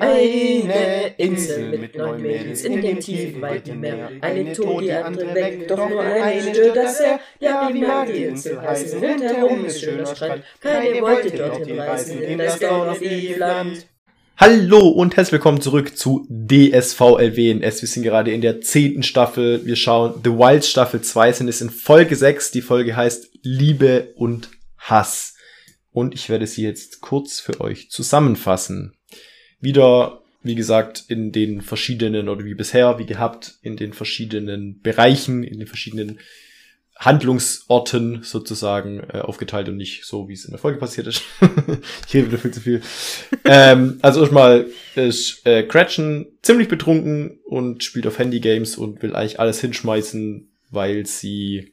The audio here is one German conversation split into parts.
Eine Insel mit neun Mädels in dem tiefen, weiten Meer. Eine tot, die andere weg, doch nur eine stört das sehr. Ja, wie mag die Insel heißen? Rundherum ist schöner Strand. Keine wollte dorthin reisen, in das Dornfiefland. Hallo und herzlich willkommen zurück zu DSVLWNS. Wir sind gerade in der zehnten Staffel. Wir schauen The Wild Staffel 2, sind es in Folge 6. Die Folge heißt Liebe und Hass. Und ich werde sie jetzt kurz für euch zusammenfassen wieder, wie gesagt, in den verschiedenen oder wie bisher, wie gehabt, in den verschiedenen Bereichen, in den verschiedenen Handlungsorten sozusagen äh, aufgeteilt und nicht so, wie es in der Folge passiert ist. ich rede wieder viel zu viel. ähm, also erstmal ist äh, Gretchen ziemlich betrunken und spielt auf Handygames und will eigentlich alles hinschmeißen, weil sie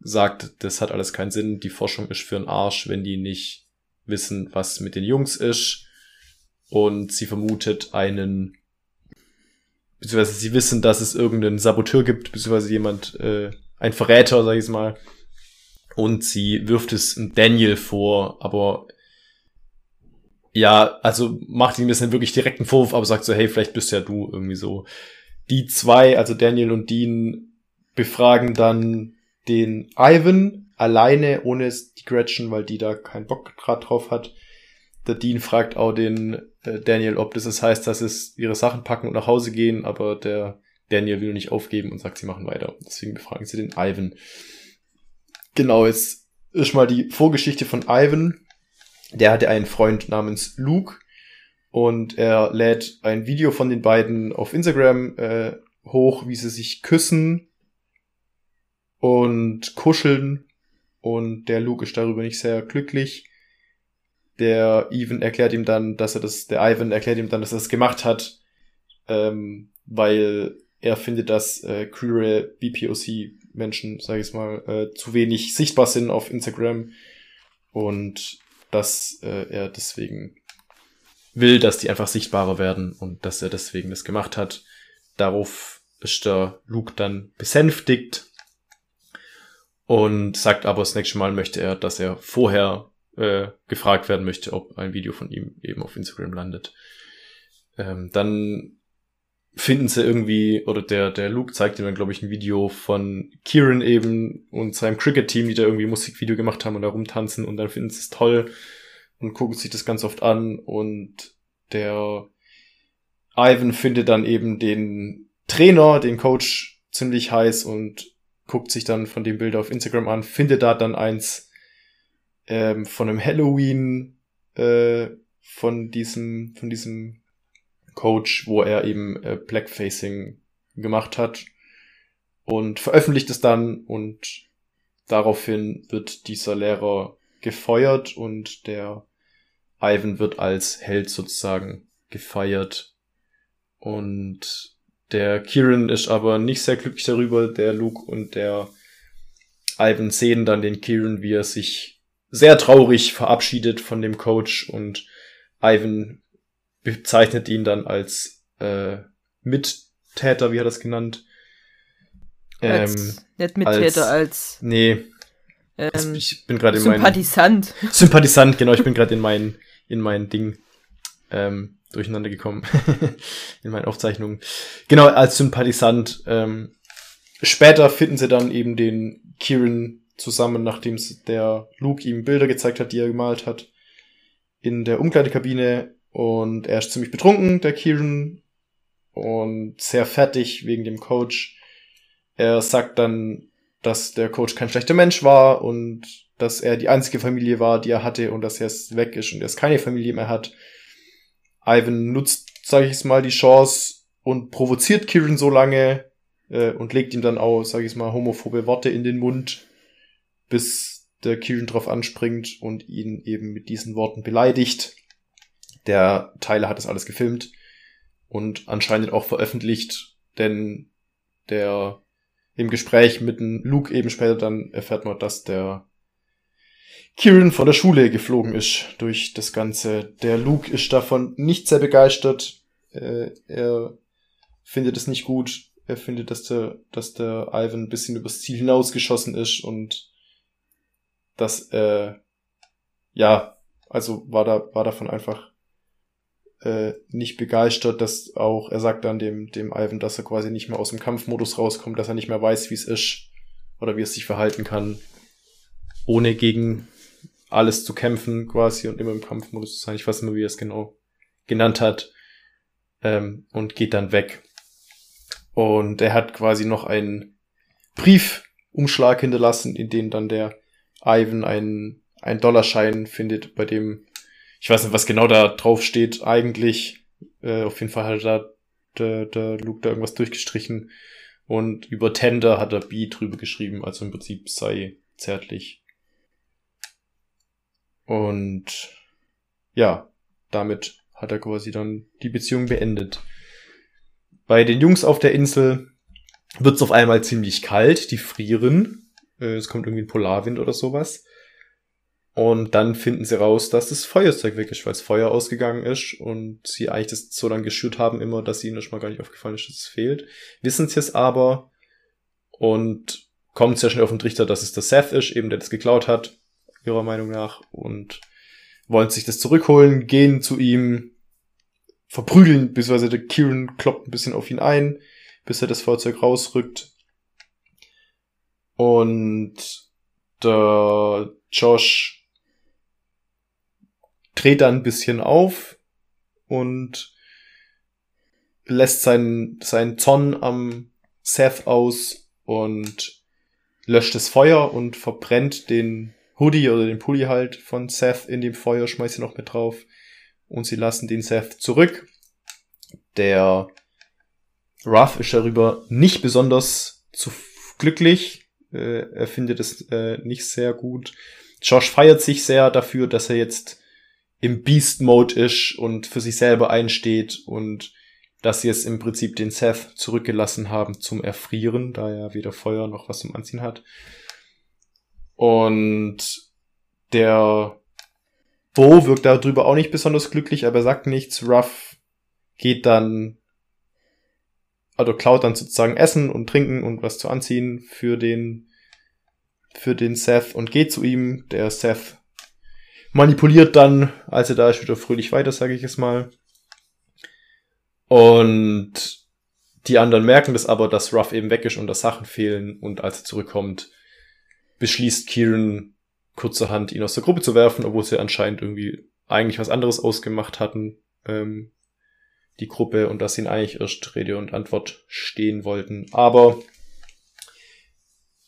sagt, das hat alles keinen Sinn, die Forschung ist für einen Arsch, wenn die nicht wissen, was mit den Jungs ist und sie vermutet einen, beziehungsweise sie wissen, dass es irgendeinen Saboteur gibt, beziehungsweise jemand, äh, ein Verräter, sag ich mal. Und sie wirft es Daniel vor, aber ja, also macht ihm das nicht wirklich direkten Vorwurf, aber sagt so, hey, vielleicht bist ja du irgendwie so. Die zwei, also Daniel und Dean, befragen dann den Ivan alleine, ohne die Gretchen, weil die da keinen Bock grad drauf hat. Der Dean fragt auch den äh, Daniel, ob das, das heißt, dass es ihre Sachen packen und nach Hause gehen, aber der Daniel will nicht aufgeben und sagt, sie machen weiter. Deswegen befragen sie den Ivan. Genau, jetzt ist mal die Vorgeschichte von Ivan. Der hatte einen Freund namens Luke und er lädt ein Video von den beiden auf Instagram äh, hoch, wie sie sich küssen und kuscheln. Und der Luke ist darüber nicht sehr glücklich der Ivan erklärt ihm dann, dass er das, der Ivan erklärt ihm dann, dass er das gemacht hat, ähm, weil er findet, dass äh, queere BPOC-Menschen, sage ich mal, äh, zu wenig sichtbar sind auf Instagram und dass äh, er deswegen will, dass die einfach sichtbarer werden und dass er deswegen das gemacht hat. Darauf ist der Luke dann besänftigt und sagt aber das nächste Mal möchte er, dass er vorher äh, gefragt werden möchte, ob ein Video von ihm eben auf Instagram landet. Ähm, dann finden sie irgendwie, oder der, der Luke zeigt ihm dann, glaube ich, ein Video von Kieran eben und seinem Cricket-Team, die da irgendwie Musikvideo gemacht haben und da rumtanzen und dann finden sie es toll und gucken sich das ganz oft an und der Ivan findet dann eben den Trainer, den Coach ziemlich heiß und guckt sich dann von dem Bild auf Instagram an, findet da dann eins, ähm, von einem Halloween äh, von diesem von diesem Coach, wo er eben äh, Blackfacing gemacht hat und veröffentlicht es dann und daraufhin wird dieser Lehrer gefeuert und der Ivan wird als Held sozusagen gefeiert und der Kieran ist aber nicht sehr glücklich darüber. Der Luke und der Ivan sehen dann den Kieran, wie er sich sehr traurig verabschiedet von dem Coach und Ivan bezeichnet ihn dann als äh, Mittäter, wie hat er das genannt? Als, ähm, nicht Mittäter, als, als nee. Ähm, ich bin gerade in meinem Sympathisant. Sympathisant, genau, ich bin gerade in mein in mein Ding ähm, durcheinander gekommen in meinen Aufzeichnungen. Genau, als Sympathisant. Ähm, später finden sie dann eben den Kieran zusammen, nachdem der Luke ihm Bilder gezeigt hat, die er gemalt hat, in der Umkleidekabine und er ist ziemlich betrunken, der Kieran, und sehr fertig wegen dem Coach. Er sagt dann, dass der Coach kein schlechter Mensch war und dass er die einzige Familie war, die er hatte und dass er jetzt weg ist und er jetzt keine Familie mehr hat. Ivan nutzt, sage ich es mal, die Chance und provoziert Kieran so lange äh, und legt ihm dann auch, sage ich mal, homophobe Worte in den Mund bis der Kieran drauf anspringt und ihn eben mit diesen Worten beleidigt. Der Tyler hat das alles gefilmt und anscheinend auch veröffentlicht, denn der im Gespräch mit dem Luke eben später dann erfährt man, dass der Kieran von der Schule geflogen ist durch das Ganze. Der Luke ist davon nicht sehr begeistert. Äh, er findet es nicht gut. Er findet, dass der, dass der Ivan ein bisschen übers Ziel hinausgeschossen ist und dass äh, ja, also war da war davon einfach äh, nicht begeistert, dass auch, er sagt dann dem, dem Ivan, dass er quasi nicht mehr aus dem Kampfmodus rauskommt, dass er nicht mehr weiß, wie es ist oder wie es sich verhalten kann, ohne gegen alles zu kämpfen quasi und immer im Kampfmodus zu sein. Ich weiß nicht mehr, wie er es genau genannt hat. Ähm, und geht dann weg. Und er hat quasi noch einen Briefumschlag hinterlassen, in dem dann der Ivan einen, einen Dollarschein findet, bei dem ich weiß nicht, was genau da drauf steht eigentlich. Äh, auf jeden Fall hat er da der Luke da irgendwas durchgestrichen. Und über Tender hat er B drüber geschrieben, also im Prinzip sei zärtlich. Und ja, damit hat er quasi dann die Beziehung beendet. Bei den Jungs auf der Insel wird's auf einmal ziemlich kalt, die frieren. Äh, es kommt irgendwie ein Polarwind oder sowas. Und dann finden sie raus, dass das Feuerzeug weg ist, weil das Feuer ausgegangen ist und sie eigentlich das so lange geschürt haben immer, dass ihnen das mal gar nicht aufgefallen ist, dass es fehlt. Wissen sie es aber und kommen sehr schnell auf den Trichter, dass es der Seth ist, eben der das geklaut hat, ihrer Meinung nach, und wollen sich das zurückholen, gehen zu ihm, verprügeln, beziehungsweise der Kieran kloppt ein bisschen auf ihn ein, bis er das Feuerzeug rausrückt. Und der Josh dreht dann ein bisschen auf und lässt seinen, seinen Zorn am Seth aus und löscht das Feuer und verbrennt den Hoodie oder den Pulli halt von Seth in dem Feuer, schmeißt sie noch mit drauf und sie lassen den Seth zurück. Der Ruff ist darüber nicht besonders zu glücklich. Äh, er findet es äh, nicht sehr gut. Josh feiert sich sehr dafür, dass er jetzt im Beast-Mode ist und für sich selber einsteht und dass sie es im Prinzip den Seth zurückgelassen haben zum Erfrieren, da er weder Feuer noch was zum Anziehen hat. Und der Bo wirkt darüber auch nicht besonders glücklich, aber er sagt nichts. Ruff geht dann, also klaut dann sozusagen Essen und Trinken und was zu anziehen für den, für den Seth und geht zu ihm. Der Seth manipuliert dann, als er da ist, wieder fröhlich weiter, sage ich es mal. Und die anderen merken das aber, dass Ruff eben weg ist und dass Sachen fehlen. Und als er zurückkommt, beschließt Kieran kurzerhand, ihn aus der Gruppe zu werfen, obwohl sie anscheinend irgendwie eigentlich was anderes ausgemacht hatten, ähm, die Gruppe, und dass sie eigentlich erst Rede und Antwort stehen wollten. Aber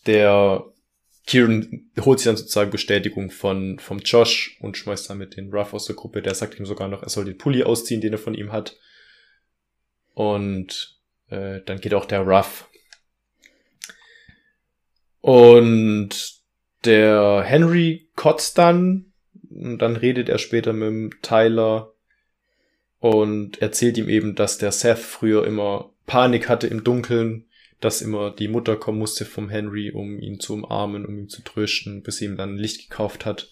der Kieran holt sich dann sozusagen Bestätigung von, vom Josh und schmeißt damit den Ruff aus der Gruppe. Der sagt ihm sogar noch, er soll den Pulli ausziehen, den er von ihm hat. Und äh, dann geht auch der Ruff. Und der Henry kotzt dann. Und dann redet er später mit dem Tyler und erzählt ihm eben, dass der Seth früher immer Panik hatte im Dunkeln dass immer die Mutter kommen musste vom Henry, um ihn zu umarmen, um ihn zu trösten, bis sie ihm dann Licht gekauft hat,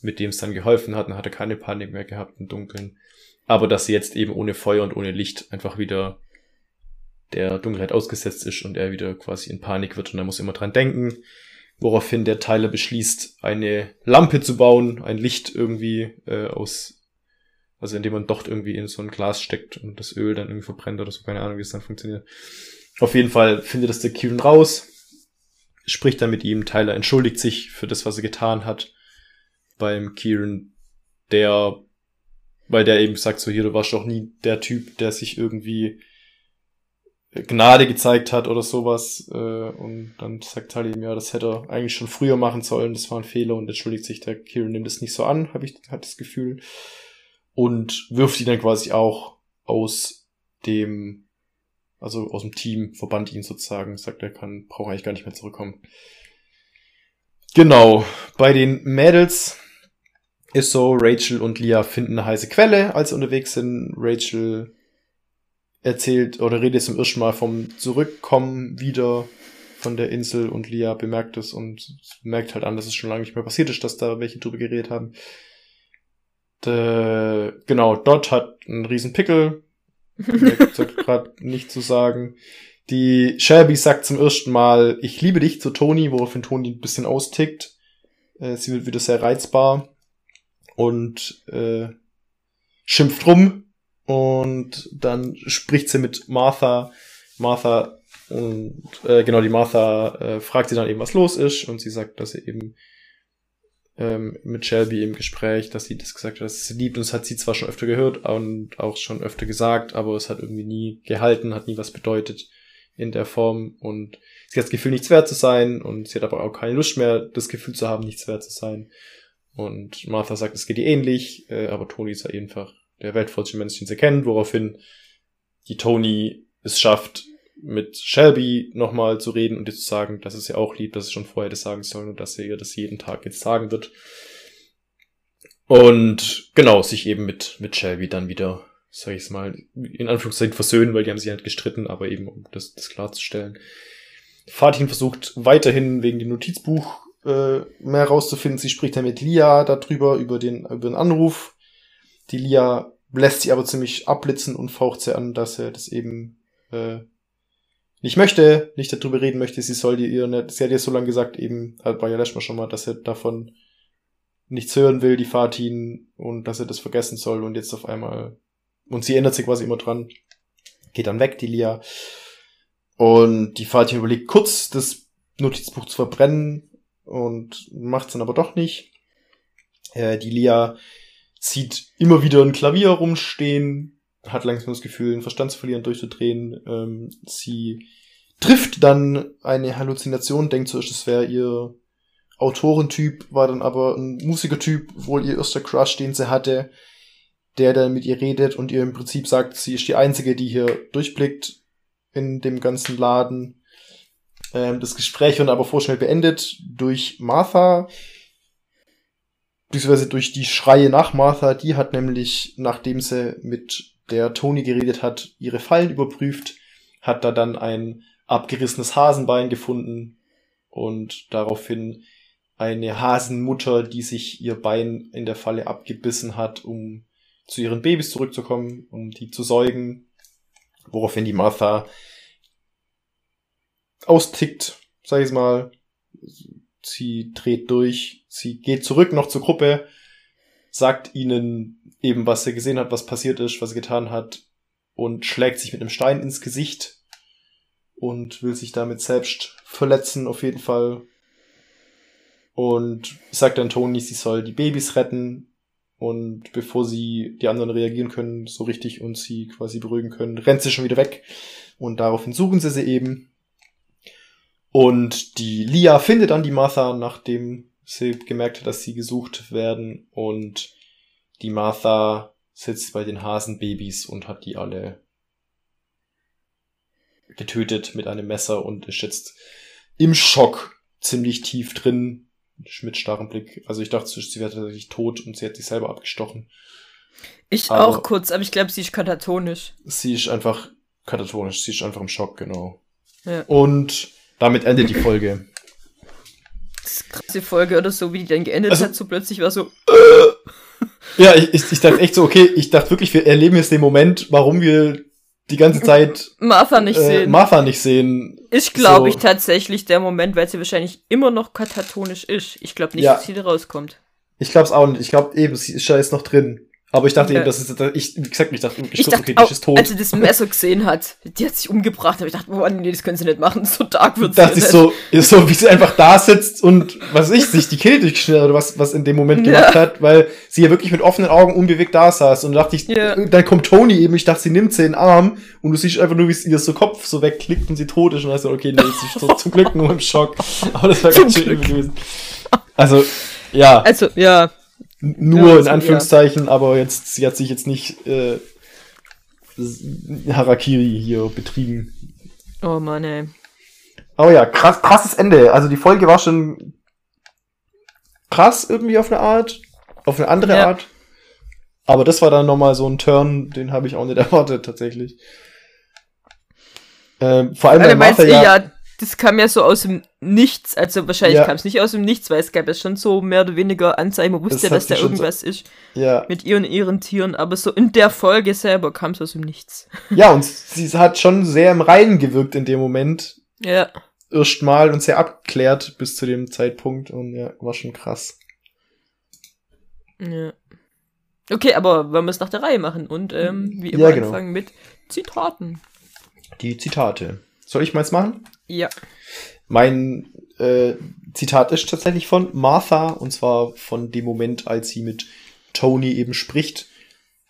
mit dem es dann geholfen hat, dann hat er keine Panik mehr gehabt im Dunkeln. Aber dass sie jetzt eben ohne Feuer und ohne Licht einfach wieder der Dunkelheit ausgesetzt ist und er wieder quasi in Panik wird und er muss immer dran denken, woraufhin der Tyler beschließt, eine Lampe zu bauen, ein Licht irgendwie äh, aus, also indem man doch irgendwie in so ein Glas steckt und das Öl dann irgendwie verbrennt oder so, keine Ahnung, wie es dann funktioniert. Auf jeden Fall findet es der Kieran raus, spricht dann mit ihm. Tyler entschuldigt sich für das, was er getan hat beim Kieran, der, weil der eben sagt, so hier, du warst doch nie der Typ, der sich irgendwie Gnade gezeigt hat oder sowas. Äh, und dann sagt Tyler ihm, ja, das hätte er eigentlich schon früher machen sollen, das war ein Fehler und entschuldigt sich. Der Kieran nimmt es nicht so an, habe ich hat das Gefühl. Und wirft ihn dann quasi auch aus dem also aus dem Team, verbannt ihn sozusagen, sagt er kann, braucht eigentlich gar nicht mehr zurückkommen. Genau, bei den Mädels ist so, Rachel und Leah finden eine heiße Quelle, als sie unterwegs sind. Rachel erzählt oder redet zum ersten Mal vom Zurückkommen wieder von der Insel und Leah bemerkt es und merkt halt an, dass es schon lange nicht mehr passiert ist, dass da welche drüber geredet haben. De, genau, Dot hat einen riesen Pickel, gerade nicht zu sagen. Die Shelby sagt zum ersten Mal, ich liebe dich zu Toni, woraufhin Toni ein bisschen austickt. Äh, sie wird wieder sehr reizbar und äh, schimpft rum, Und dann spricht sie mit Martha. Martha und äh, genau, die Martha äh, fragt sie dann eben, was los ist. Und sie sagt, dass sie eben ähm, mit Shelby im Gespräch, dass sie das gesagt hat, dass sie liebt. Und das hat sie zwar schon öfter gehört und auch schon öfter gesagt, aber es hat irgendwie nie gehalten, hat nie was bedeutet in der Form. Und sie hat das Gefühl, nichts wert zu sein. Und sie hat aber auch keine Lust mehr, das Gefühl zu haben, nichts wert zu sein. Und Martha sagt, es geht ihr ähnlich, äh, aber Tony ist ja einfach der wertvollste Mensch, den sie kennt, woraufhin die Tony es schafft, mit Shelby nochmal zu reden und ihr zu sagen, dass es ja auch liebt, dass es schon vorher das sagen soll und dass er ihr das jeden Tag jetzt sagen wird. Und genau, sich eben mit, mit Shelby dann wieder, sag ich es mal, in Anführungszeichen versöhnen, weil die haben sich nicht gestritten, aber eben um das, das klarzustellen. Fatin versucht weiterhin wegen dem Notizbuch äh, mehr rauszufinden. Sie spricht ja mit Lia darüber, über den, über den Anruf. Die Lia lässt sie aber ziemlich abblitzen und faucht sie an, dass er das eben äh, nicht möchte, nicht darüber reden möchte. Sie soll dir ihr nicht, sie hat ihr so lange gesagt, eben, bei ja letztes Mal schon mal, dass er davon nichts hören will, die Fatin, und dass er das vergessen soll und jetzt auf einmal, und sie ändert sich quasi immer dran, geht dann weg, die Lia. Und die Fatin überlegt kurz, das Notizbuch zu verbrennen, und macht's dann aber doch nicht. Äh, die Lia sieht immer wieder ein Klavier rumstehen, hat langsam das Gefühl, den Verstand zu verlieren, durchzudrehen. Ähm, sie trifft dann eine Halluzination, denkt zuerst, es wäre ihr Autorentyp, war dann aber ein Musikertyp, wohl ihr erster Crush, den sie hatte, der dann mit ihr redet und ihr im Prinzip sagt, sie ist die Einzige, die hier durchblickt in dem ganzen Laden. Ähm, das Gespräch wird aber vorschnell beendet durch Martha, beziehungsweise durch die Schreie nach Martha. Die hat nämlich, nachdem sie mit der Toni geredet hat, ihre Fallen überprüft, hat da dann ein abgerissenes Hasenbein gefunden und daraufhin eine Hasenmutter, die sich ihr Bein in der Falle abgebissen hat, um zu ihren Babys zurückzukommen, um die zu säugen, woraufhin die Martha austickt, sag ich mal. Sie dreht durch, sie geht zurück noch zur Gruppe, sagt ihnen eben, was sie gesehen hat, was passiert ist, was sie getan hat und schlägt sich mit einem Stein ins Gesicht und will sich damit selbst verletzen, auf jeden Fall. Und sagt dann Toni, sie soll die Babys retten und bevor sie die anderen reagieren können, so richtig und sie quasi beruhigen können, rennt sie schon wieder weg und daraufhin suchen sie sie eben und die Lia findet dann die Martha, nachdem sie gemerkt hat, dass sie gesucht werden. Und die Martha sitzt bei den Hasenbabys und hat die alle getötet mit einem Messer und ist jetzt im Schock ziemlich tief drin mit starrem Blick. Also ich dachte, sie wäre tatsächlich tot und sie hat sich selber abgestochen. Ich aber auch kurz, aber ich glaube, sie ist katatonisch. Sie ist einfach katatonisch, sie ist einfach im Schock, genau. Ja. Und damit endet die Folge. Das ist eine krasse Folge oder so, wie die dann geendet also, hat, so plötzlich war so. Ja, ich, ich, ich dachte echt so, okay, ich dachte wirklich, wir erleben jetzt den Moment, warum wir die ganze Zeit Martha nicht äh, sehen. Martha nicht sehen. Ist, glaube so. ich, tatsächlich der Moment, weil sie wahrscheinlich immer noch katatonisch ist. Ich glaube nicht, ja. dass sie da rauskommt. Ich glaube es auch nicht. Ich glaube eben, sie ist ja jetzt noch drin. Aber ich dachte ja. eben, das ist, ich, wie gesagt, ich dachte, ich dachte okay, auch, ist tot. Als sie das Messer gesehen hat, die hat sich umgebracht, aber ich dachte, oh nee, das können sie nicht machen, so dark wird sie. Das ist so, so, wie sie einfach da sitzt und, was ich, sich die Kehle durchgeschnitten oder was, was in dem Moment gemacht ja. hat, weil sie ja wirklich mit offenen Augen unbewegt da saß und dachte ich, ja. dann kommt Tony eben, ich dachte, sie nimmt sie in den Arm und du siehst einfach nur, wie ihr so Kopf so wegklickt und sie tot ist und so, okay, nee, sie ist so, zum Glück nur im Schock. Aber das war ganz schön gewesen. Also, ja. Also, ja. Nur ja, in Anführungszeichen, ja. aber jetzt, sie hat sich jetzt nicht äh, Harakiri hier betrieben. Oh Mann, ey. Oh ja, krass, krasses Ende. Also die Folge war schon krass irgendwie auf eine Art, auf eine andere ja. Art. Aber das war dann nochmal so ein Turn, den habe ich auch nicht erwartet, tatsächlich. Ähm, vor allem, weil Martha ja, ja das kam ja so aus dem Nichts, also wahrscheinlich ja. kam es nicht aus dem Nichts, weil es gab ja schon so mehr oder weniger Anzeichen, man wusste ja, dass da irgendwas so, ist ja. mit ihren ihren Tieren, aber so in der Folge selber kam es aus dem Nichts. Ja, und sie hat schon sehr im Reinen gewirkt in dem Moment. Ja. Erstmal und sehr abgeklärt bis zu dem Zeitpunkt und ja, war schon krass. Ja. Okay, aber wollen wir es nach der Reihe machen und ähm, wie immer ja, genau. anfangen mit Zitaten. Die Zitate. Soll ich meins machen? Ja. Mein äh, Zitat ist tatsächlich von Martha und zwar von dem Moment, als sie mit Tony eben spricht.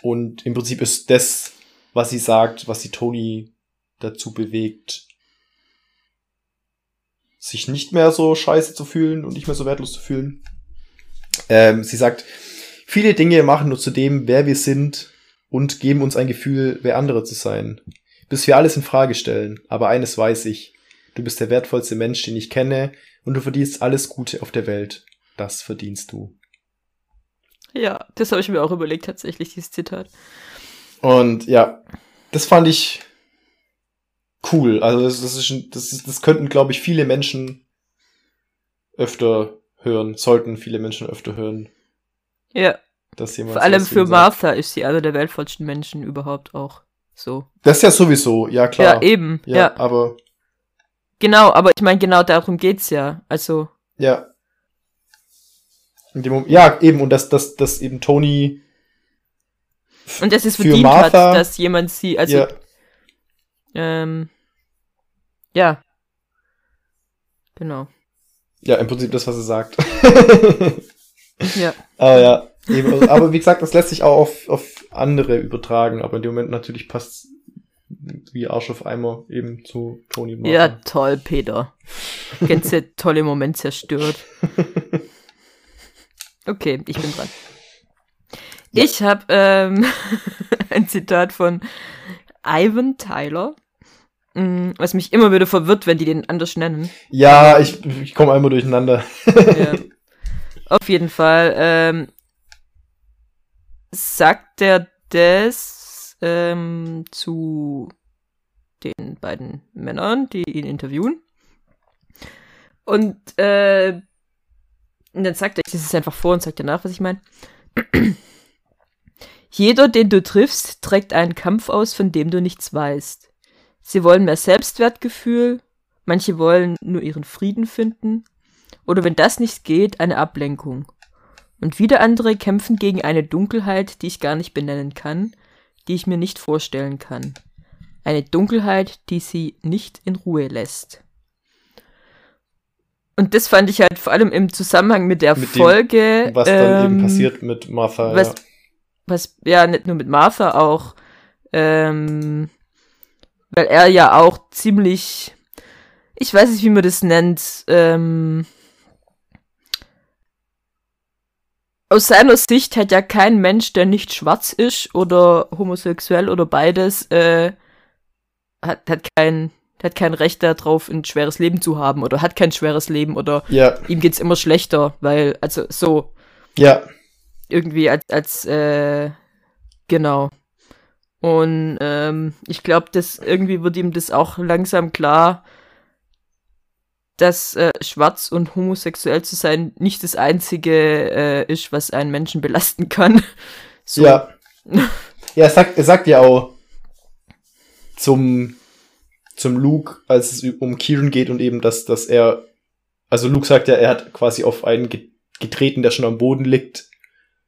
Und im Prinzip ist das, was sie sagt, was sie Tony dazu bewegt, sich nicht mehr so scheiße zu fühlen und nicht mehr so wertlos zu fühlen. Ähm, sie sagt, viele Dinge machen nur zu dem, wer wir sind und geben uns ein Gefühl, wer andere zu sein. Bis wir alles in Frage stellen. Aber eines weiß ich. Du bist der wertvollste Mensch, den ich kenne und du verdienst alles Gute auf der Welt. Das verdienst du. Ja, das habe ich mir auch überlegt, tatsächlich, dieses Zitat. Und ja, das fand ich cool. Also das, das, ist, das, das könnten, glaube ich, viele Menschen öfter hören, sollten viele Menschen öfter hören. Ja. Dass jemand Vor allem für Martha sagt. ist sie einer der wertvollsten Menschen überhaupt auch. So. Das ist ja sowieso, ja klar. Ja, eben. Ja, ja. aber. Genau, aber ich meine, genau darum geht's ja. Also. Ja. ja, eben, und dass, dass, dass eben Tony. Und dass es verdient Martha, hat, dass jemand sie, also ja. Ähm, ja. Genau. Ja, im Prinzip das, was er sagt. ja. Aber ja, eben, aber wie gesagt, das lässt sich auch auf, auf andere übertragen, aber in dem Moment natürlich passt wie Arsch auf Eimer eben zu Tony Martin. Ja, toll, Peter. Ganze tolle Moment zerstört. Okay, ich bin dran. Ja. Ich habe ähm, ein Zitat von Ivan Tyler. Mm, was mich immer wieder verwirrt, wenn die den anders nennen. Ja, ich, ich komme einmal durcheinander. ja. Auf jeden Fall. Ähm, sagt er das ähm, zu den beiden Männern, die ihn interviewen. Und, äh, und dann sagt er, ich lese es einfach vor und sagt danach, was ich meine. Jeder, den du triffst, trägt einen Kampf aus, von dem du nichts weißt. Sie wollen mehr Selbstwertgefühl, manche wollen nur ihren Frieden finden, oder wenn das nicht geht, eine Ablenkung. Und wieder andere kämpfen gegen eine Dunkelheit, die ich gar nicht benennen kann, die ich mir nicht vorstellen kann. Eine Dunkelheit, die sie nicht in Ruhe lässt. Und das fand ich halt vor allem im Zusammenhang mit der mit Folge. Dem, was dann ähm, eben passiert mit Martha. Was, ja was ja nicht nur mit Martha auch, ähm, weil er ja auch ziemlich, ich weiß nicht, wie man das nennt, ähm, aus seiner Sicht hat ja kein Mensch, der nicht schwarz ist oder homosexuell oder beides, äh, hat, hat kein, hat kein Recht darauf, ein schweres Leben zu haben oder hat kein schweres Leben oder ja. ihm geht's immer schlechter, weil, also so. Ja irgendwie als, als, äh, genau. Und ähm, ich glaube, dass irgendwie wird ihm das auch langsam klar, dass äh, schwarz und homosexuell zu sein nicht das einzige äh, ist, was einen Menschen belasten kann. So. Ja. ja, er sagt, er sagt ja auch zum, zum Luke, als es um Kieran geht und eben, dass, dass er, also Luke sagt ja, er hat quasi auf einen getreten, der schon am Boden liegt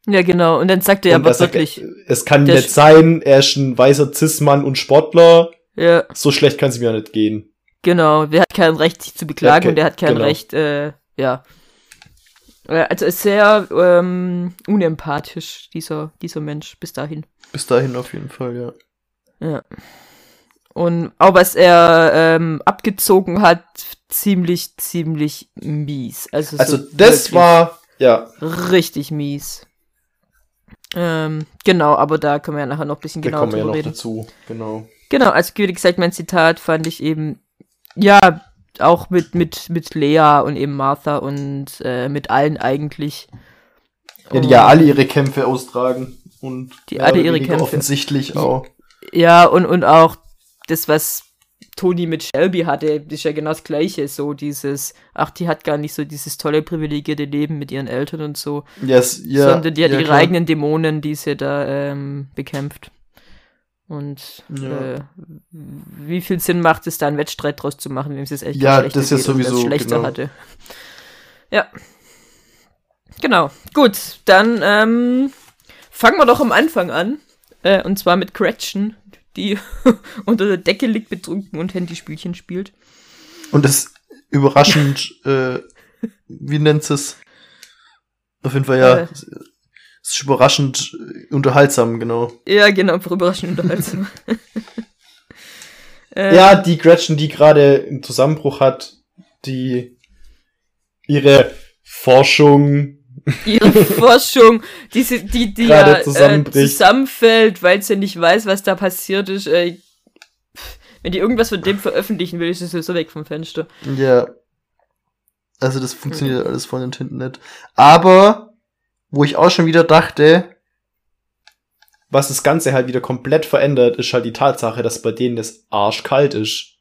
ja, genau. Und dann sagt er aber wirklich. Es kann nicht sein, er ist ein weißer Cis-Mann und Sportler. Ja. So schlecht kann es mir ja nicht gehen. Genau, der hat kein Recht, sich zu beklagen und der hat kein genau. Recht, äh, ja. Also ist sehr ähm, unempathisch, dieser, dieser Mensch, bis dahin. Bis dahin auf jeden Fall, ja. Ja. Und auch was er ähm, abgezogen hat, ziemlich, ziemlich mies. Also, also so das war, ja. Richtig mies. Ähm, genau, aber da können wir ja nachher noch ein bisschen genauer drüber ja noch reden. dazu, genau. Genau, also wie gesagt, mein Zitat fand ich eben, ja, auch mit, mit, mit Lea und eben Martha und äh, mit allen eigentlich. Ja, die ja alle ihre Kämpfe austragen und die alle ihre Kämpfe offensichtlich auch. Ja, und, und auch das, was Toni mit Shelby hatte, ist ja genau das Gleiche. So dieses, ach, die hat gar nicht so dieses tolle, privilegierte Leben mit ihren Eltern und so. Yes, ja. Sondern die hat ja, ihre klar. eigenen Dämonen, die sie da ähm, bekämpft. Und ja. äh, wie viel Sinn macht es, da einen Wettstreit draus zu machen, wenn es jetzt echt ja, das ist sowieso schlechter genau. hatte. Ja. Genau. Gut, dann ähm, Fangen wir doch am Anfang an. Äh, und zwar mit Gretchen, die unter der Decke liegt betrunken und Handyspielchen spielt. Und das überraschend, äh, wie nennt es? Auf jeden Fall ja. Äh, ist überraschend unterhaltsam, genau. Ja, genau, überraschend unterhaltsam. äh, ja, die Gretchen, die gerade einen Zusammenbruch hat, die ihre Forschung ihre Forschung, die, die, die ja, äh, zusammenfällt, weil sie nicht weiß, was da passiert ist. Äh, wenn die irgendwas von dem veröffentlichen will, ist es so weg vom Fenster. Ja. Also das funktioniert mhm. alles vorne und hinten nicht. Aber, wo ich auch schon wieder dachte, was das Ganze halt wieder komplett verändert, ist halt die Tatsache, dass bei denen das arschkalt ist.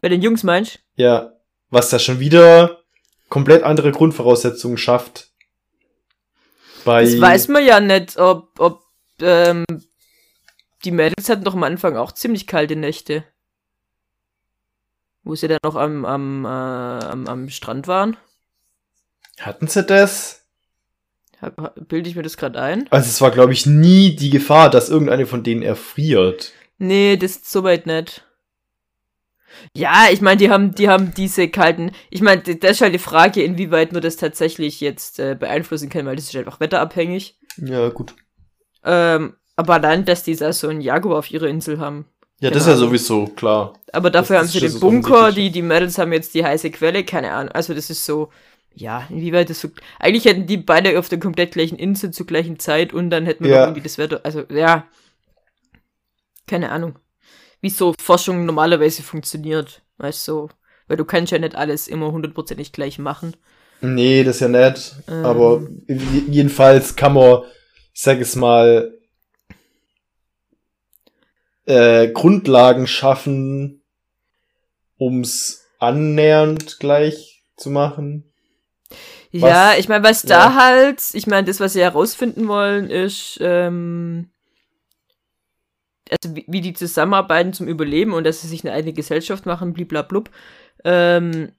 Bei den Jungs meinst Ja. Was da schon wieder komplett andere Grundvoraussetzungen schafft. Bei das weiß man ja nicht, ob, ob ähm, die Mädels hatten doch am Anfang auch ziemlich kalte Nächte. Wo sie dann noch am, am, äh, am, am Strand waren. Hatten sie das? Bilde ich mir das gerade ein? Also es war, glaube ich, nie die Gefahr, dass irgendeine von denen erfriert. Nee, das ist soweit nicht. Ja, ich meine, die haben, die haben diese kalten. Ich meine, das ist halt die Frage, inwieweit man das tatsächlich jetzt äh, beeinflussen kann, weil das ist einfach wetterabhängig. Ja, gut. Ähm, aber dann, dass die da so einen Jaguar auf ihrer Insel haben. Ja, das ist ja sowieso klar. Aber dafür das, haben sie den Bunker, die, die Mädels haben jetzt die heiße Quelle, keine Ahnung. Also das ist so, ja, inwieweit das so. Eigentlich hätten die beide auf der komplett gleichen Insel zur gleichen Zeit und dann hätten wir ja. irgendwie das Wetter. Also, ja. Keine Ahnung wie so Forschung normalerweise funktioniert. Weißt du, so. weil du kannst ja nicht alles immer hundertprozentig gleich machen. Nee, das ist ja nett. Ähm. Aber jedenfalls kann man, ich sag es mal, äh, Grundlagen schaffen, ums annähernd gleich zu machen. Ja, ich meine, was ja. da halt, ich meine, das, was sie herausfinden wollen, ist, ähm, also wie, wie, die zusammenarbeiten zum Überleben und dass sie sich eine eigene Gesellschaft machen, bliblablub. Ähm,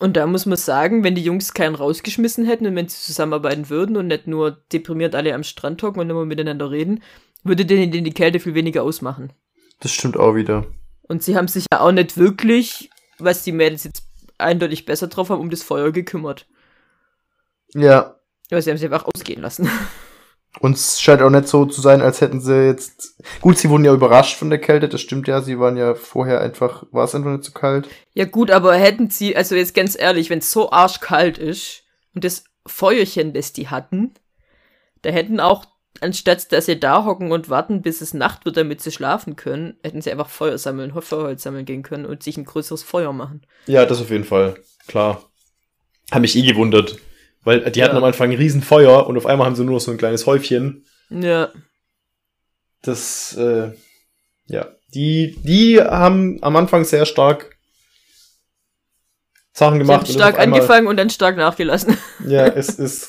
und da muss man sagen, wenn die Jungs keinen rausgeschmissen hätten und wenn sie zusammenarbeiten würden und nicht nur deprimiert alle am Strand hocken und immer miteinander reden, würde denen die Kälte viel weniger ausmachen. Das stimmt auch wieder. Und sie haben sich ja auch nicht wirklich, was die Mädels jetzt eindeutig besser drauf haben, um das Feuer gekümmert. Ja. Aber sie haben sie einfach ausgehen lassen. Und es scheint auch nicht so zu sein, als hätten sie jetzt. Gut, sie wurden ja überrascht von der Kälte, das stimmt ja. Sie waren ja vorher einfach, war es einfach nicht so kalt. Ja, gut, aber hätten sie, also jetzt ganz ehrlich, wenn es so arschkalt ist und das Feuerchen, das die hatten, da hätten auch, anstatt dass sie da hocken und warten, bis es Nacht wird, damit sie schlafen können, hätten sie einfach Feuer sammeln, Feuerholz sammeln gehen können und sich ein größeres Feuer machen. Ja, das auf jeden Fall. Klar. Hab mich eh gewundert. Weil die ja. hatten am Anfang ein Riesenfeuer und auf einmal haben sie nur noch so ein kleines Häufchen. Ja. Das, äh, ja. Die, die haben am Anfang sehr stark Sachen gemacht. Sie haben stark angefangen und dann stark nachgelassen. Ja, es ist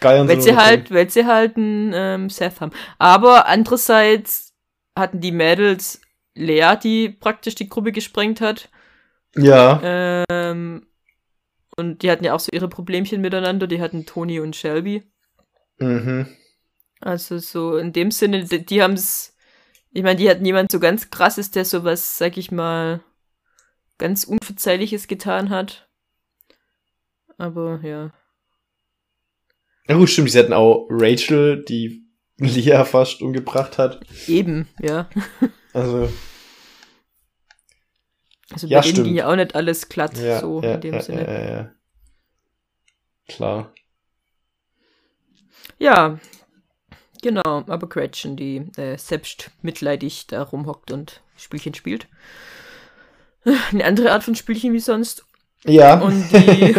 geil. weil sie halt, weil sie halt ein ähm, Seth haben. Aber andererseits hatten die Mädels Lea, die praktisch die Gruppe gesprengt hat. Ja. Ähm, und die hatten ja auch so ihre Problemchen miteinander. Die hatten Tony und Shelby. Mhm. Also so in dem Sinne, die, die haben es. Ich meine, die hatten jemand so ganz krasses, der sowas, sag ich mal, ganz Unverzeihliches getan hat. Aber ja. Ja gut, stimmt. Sie hatten auch Rachel, die Leah fast umgebracht hat. Eben, ja. Also. Also bei ja, denen stimmt. ging ja auch nicht alles glatt, ja, so ja, in dem Sinne. Ja, ja, ja. Klar. Ja, genau, aber Gretchen, die äh, selbst mitleidig da rumhockt und Spielchen spielt. Eine andere Art von Spielchen wie sonst. Ja. Und die,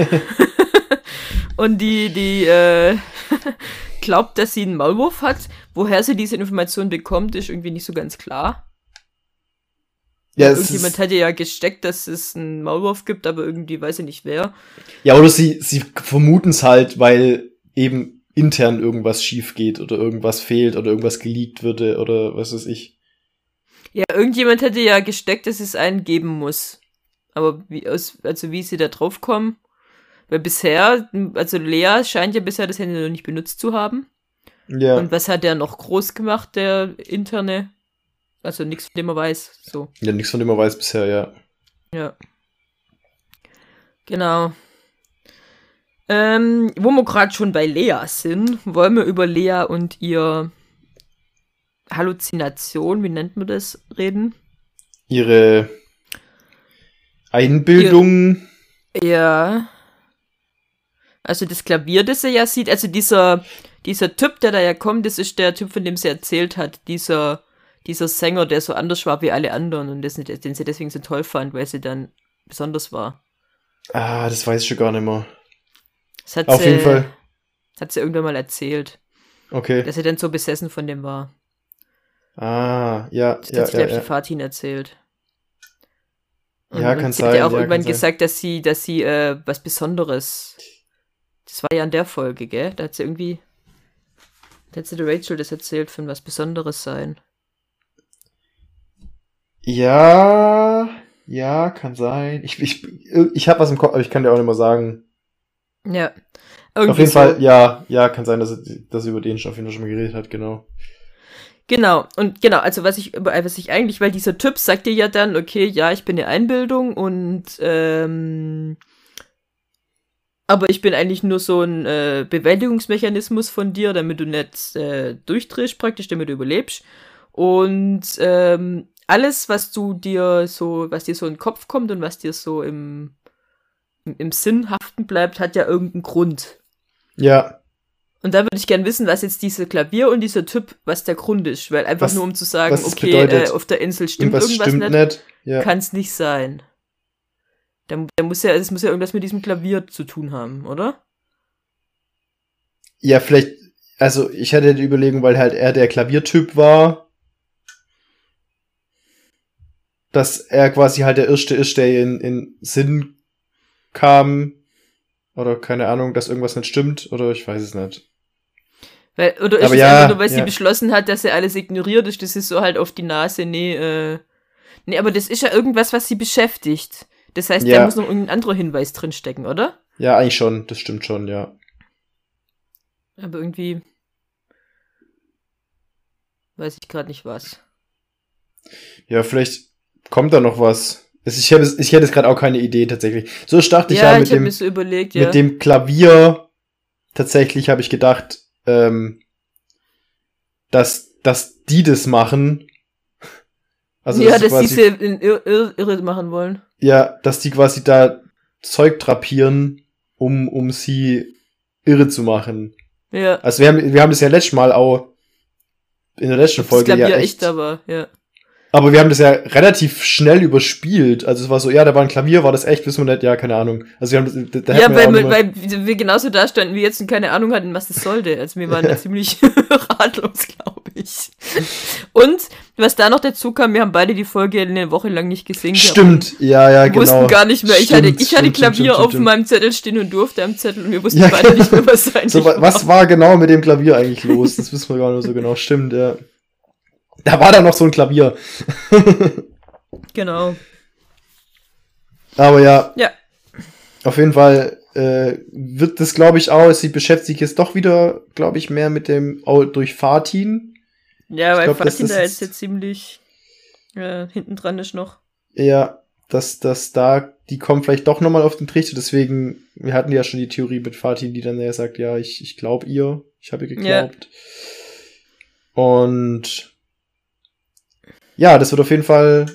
und die, die äh, glaubt, dass sie einen Maulwurf hat. Woher sie diese Information bekommt, ist irgendwie nicht so ganz klar. Ja, Irgendjemand hätte ja gesteckt, dass es einen Maulwurf gibt, aber irgendwie weiß ich nicht wer. Ja, oder sie, sie vermuten es halt, weil eben intern irgendwas schief geht oder irgendwas fehlt oder irgendwas geleakt würde oder was weiß ich. Ja, irgendjemand hätte ja gesteckt, dass es einen geben muss. Aber wie aus, also wie sie da drauf kommen. Weil bisher, also Lea scheint ja bisher das Handy noch nicht benutzt zu haben. Ja. Und was hat der noch groß gemacht, der interne? Also nichts, von dem er weiß. So. Ja, nichts, von dem er weiß bisher, ja. Ja. Genau. Ähm, wo wir gerade schon bei Lea sind, wollen wir über Lea und ihr Halluzination, wie nennt man das, reden? Ihre Einbildung. Ihr, ja. Also das Klavier, das er ja sieht, also dieser, dieser Typ, der da ja kommt, das ist der Typ, von dem sie erzählt hat, dieser, dieser Sänger, der so anders war wie alle anderen und das, den sie deswegen so toll fand, weil sie dann besonders war. Ah, das weiß ich schon gar nicht mehr. Das hat Auf sie, jeden Fall. Das hat sie irgendwann mal erzählt. Okay. Dass sie dann so besessen von dem war. Ah, ja. Das ja, hat sie, ja, ja. Fatin erzählt. Und, ja, kann sie sein. Sie hat ja auch ja, irgendwann gesagt, dass sie, dass sie äh, was Besonderes. Das war ja in der Folge, gell? Da hat sie irgendwie. Da hat sie der Rachel das erzählt, von was Besonderes sein. Ja, ja, kann sein. Ich, ich, ich habe was im Kopf, aber ich kann dir auch nicht mal sagen. Ja. Irgendwie auf jeden so. Fall, ja, ja, kann sein, dass, dass sie über den schon auf jeden Fall schon mal geredet hat, genau. Genau, und genau, also was ich, was ich eigentlich, weil dieser Typ sagt dir ja dann, okay, ja, ich bin eine Einbildung und ähm, aber ich bin eigentlich nur so ein äh, Bewältigungsmechanismus von dir, damit du nicht äh, durchdrehst, praktisch, damit du überlebst. Und ähm, alles, was du dir so, was dir so in den Kopf kommt und was dir so im, im Sinn haften bleibt, hat ja irgendeinen Grund. Ja. Und da würde ich gerne wissen, was jetzt diese Klavier und dieser Typ, was der Grund ist. Weil einfach was, nur um zu sagen, okay, äh, auf der Insel stimmt irgendwas, irgendwas stimmt nicht, nicht. Ja. kann es nicht sein. Da, da muss ja, es muss ja irgendwas mit diesem Klavier zu tun haben, oder? Ja, vielleicht, also ich hatte die Überlegung, weil halt er der Klaviertyp war dass er quasi halt der Erste ist, der in, in Sinn kam. Oder keine Ahnung, dass irgendwas nicht stimmt. Oder ich weiß es nicht. Weil, oder ist Aber es ja, einfach nur, weil ja. sie beschlossen hat, dass sie alles ignoriert ist. Das ist so halt auf die Nase. Nee, äh. Nee, aber das ist ja irgendwas, was sie beschäftigt. Das heißt, ja. da muss noch irgendein anderer Hinweis drinstecken, oder? Ja, eigentlich schon. Das stimmt schon, ja. Aber irgendwie. Weiß ich gerade nicht was. Ja, vielleicht kommt da noch was? Ich, hab, ich hätte jetzt gerade auch keine Idee tatsächlich. So dachte ich ja, ja mit, ich dem, so überlegt, ja. mit dem Klavier. Tatsächlich habe ich gedacht, ähm, dass, dass die das machen. Also, ja, dass, dass sie in irre, irre machen wollen. Ja, dass die quasi da Zeug drapieren, um, um sie irre zu machen. Ja. Also wir haben, wir haben das ja letztes Mal auch in der letzten Folge ja echt, echt aber, ja. Aber wir haben das ja relativ schnell überspielt. Also es war so, ja, da war ein Klavier, war das echt, wissen wir nicht, ja, keine Ahnung. Also wir haben das, da Ja, weil, wir, weil wir genauso da standen wie jetzt und keine Ahnung hatten, was das sollte. Also wir waren da ziemlich ratlos, glaube ich. Und was da noch dazu kam, wir haben beide die Folge eine Woche lang nicht gesehen. Stimmt, ja, ja, genau. Wir wussten gar nicht mehr. Ich stimmt, hatte, ich hatte Klavier stimmt, auf meinem Zettel stehen und durfte am Zettel und wir wussten ja, beide nicht mehr, was sein so, Was war genau mit dem Klavier eigentlich los? Das wissen wir gar nicht so genau. Stimmt, ja. Da war da noch so ein Klavier. genau. Aber ja. Ja. Auf jeden Fall äh, wird das, glaube ich, auch. Sie beschäftigt sich jetzt doch wieder, glaube ich, mehr mit dem oh, durch Fatin. Ja, weil glaub, Fatin da jetzt, jetzt ziemlich äh, hinten dran ist noch. Ja, dass, dass da, die kommen vielleicht doch nochmal auf den Trichter. Deswegen, wir hatten ja schon die Theorie mit Fatin, die dann ja sagt, ja, ich, ich glaube ihr, ich habe ihr geglaubt. Ja. Und ja, das wird auf jeden Fall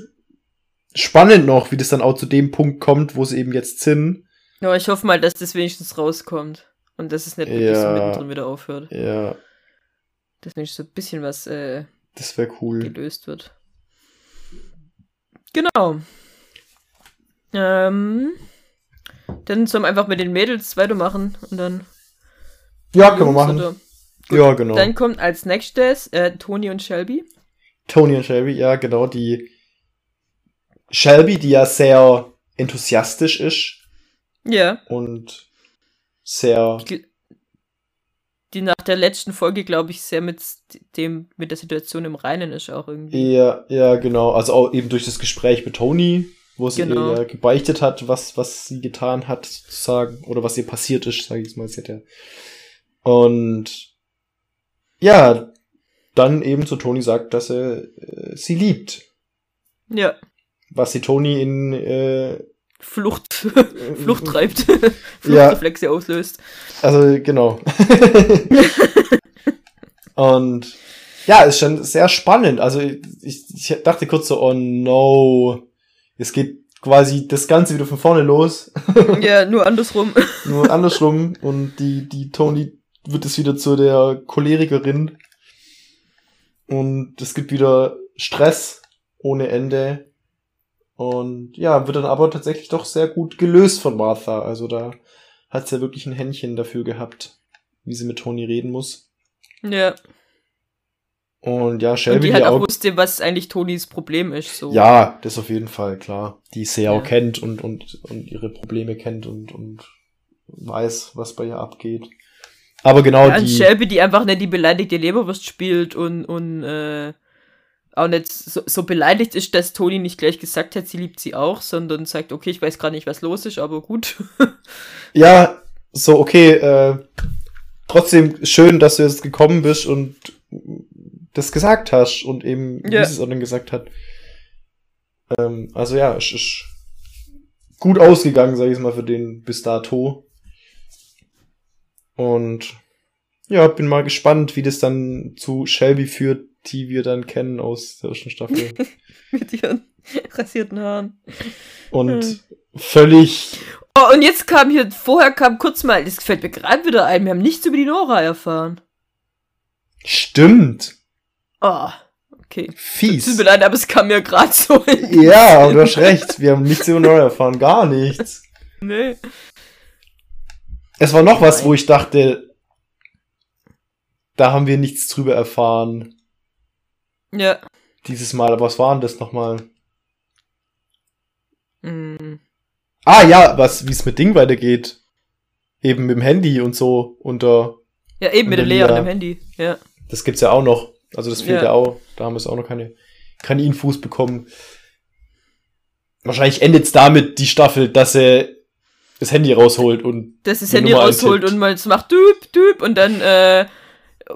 spannend noch, wie das dann auch zu dem Punkt kommt, wo sie eben jetzt sind. Ja, ich hoffe mal, dass das wenigstens rauskommt. Und dass es nicht wirklich ja, so mittendrin wieder aufhört. Ja. Dass wenigstens so ein bisschen was äh, das wäre cool. gelöst wird. Genau. Ähm, dann sollen wir einfach mit den Mädels weitermachen und dann. Ja, können wir machen. Ja, genau. Dann kommt als nächstes äh, Toni und Shelby. Tony und Shelby, ja, genau, die Shelby, die ja sehr enthusiastisch ist. Ja. Und sehr. Die nach der letzten Folge, glaube ich, sehr mit dem, mit der Situation im Reinen ist auch irgendwie. Ja, ja, genau. Also auch eben durch das Gespräch mit Tony wo sie genau. ihr gebeichtet hat, was, was sie getan hat, sozusagen, oder was ihr passiert ist, sage ich mal. Sie hat ja. Und ja, dann eben zu Toni sagt, dass er äh, sie liebt. Ja. Was sie Toni in äh, Flucht, Flucht treibt. Fluchtreflexe ja. auslöst. Also, genau. Und ja, ist schon sehr spannend. Also ich, ich dachte kurz so, oh no, es geht quasi das Ganze wieder von vorne los. Ja, nur andersrum. nur andersrum. Und die, die Tony wird es wieder zu der Cholerikerin. Und es gibt wieder Stress ohne Ende. Und ja, wird dann aber tatsächlich doch sehr gut gelöst von Martha. Also da hat sie ja wirklich ein Händchen dafür gehabt, wie sie mit Tony reden muss. Ja. Und ja, Shelby. Und die halt auch, wusste, was eigentlich Tonys Problem ist. So. Ja, das auf jeden Fall, klar. Die sie ja auch kennt und, und, und ihre Probleme kennt und, und weiß, was bei ihr abgeht. Aber genau ja, die. Shelby, die einfach nicht die beleidigte Leberwurst spielt und, und äh, auch nicht so, so beleidigt ist, dass Toni nicht gleich gesagt hat, sie liebt sie auch, sondern sagt, okay, ich weiß gerade nicht, was los ist, aber gut. ja, so, okay, äh, trotzdem schön, dass du jetzt gekommen bist und das gesagt hast und eben, ja. wie es auch dann gesagt hat. Ähm, also ja, es ist gut ausgegangen, sag ich mal, für den bis dato. Und ja, bin mal gespannt, wie das dann zu Shelby führt, die wir dann kennen aus der ersten Staffel. Mit ihren rasierten Haaren. Und hm. völlig. Oh, und jetzt kam hier, vorher kam kurz mal, das fällt mir gerade wieder ein, wir haben nichts über die Nora erfahren. Stimmt. Oh, okay. Fies. Tut mir leid, aber es kam mir gerade so. Ja, du hast recht. Wir haben nichts über Nora erfahren. Gar nichts. Nee. Es war noch was, wo ich dachte, da haben wir nichts drüber erfahren. Ja. Dieses Mal, aber was war denn das nochmal? Mm. Ah ja, was, wie es mit Ding weitergeht. Eben mit dem Handy und so unter. Ja, eben mit der Lea und dem Handy, ja. Das gibt's ja auch noch. Also das fehlt ja, ja auch. Da haben wir es auch noch keine, keine Infos bekommen. Wahrscheinlich endet's damit die Staffel, dass er das Handy rausholt und. Dass das Handy rausholt und mal macht düb, düb und dann äh,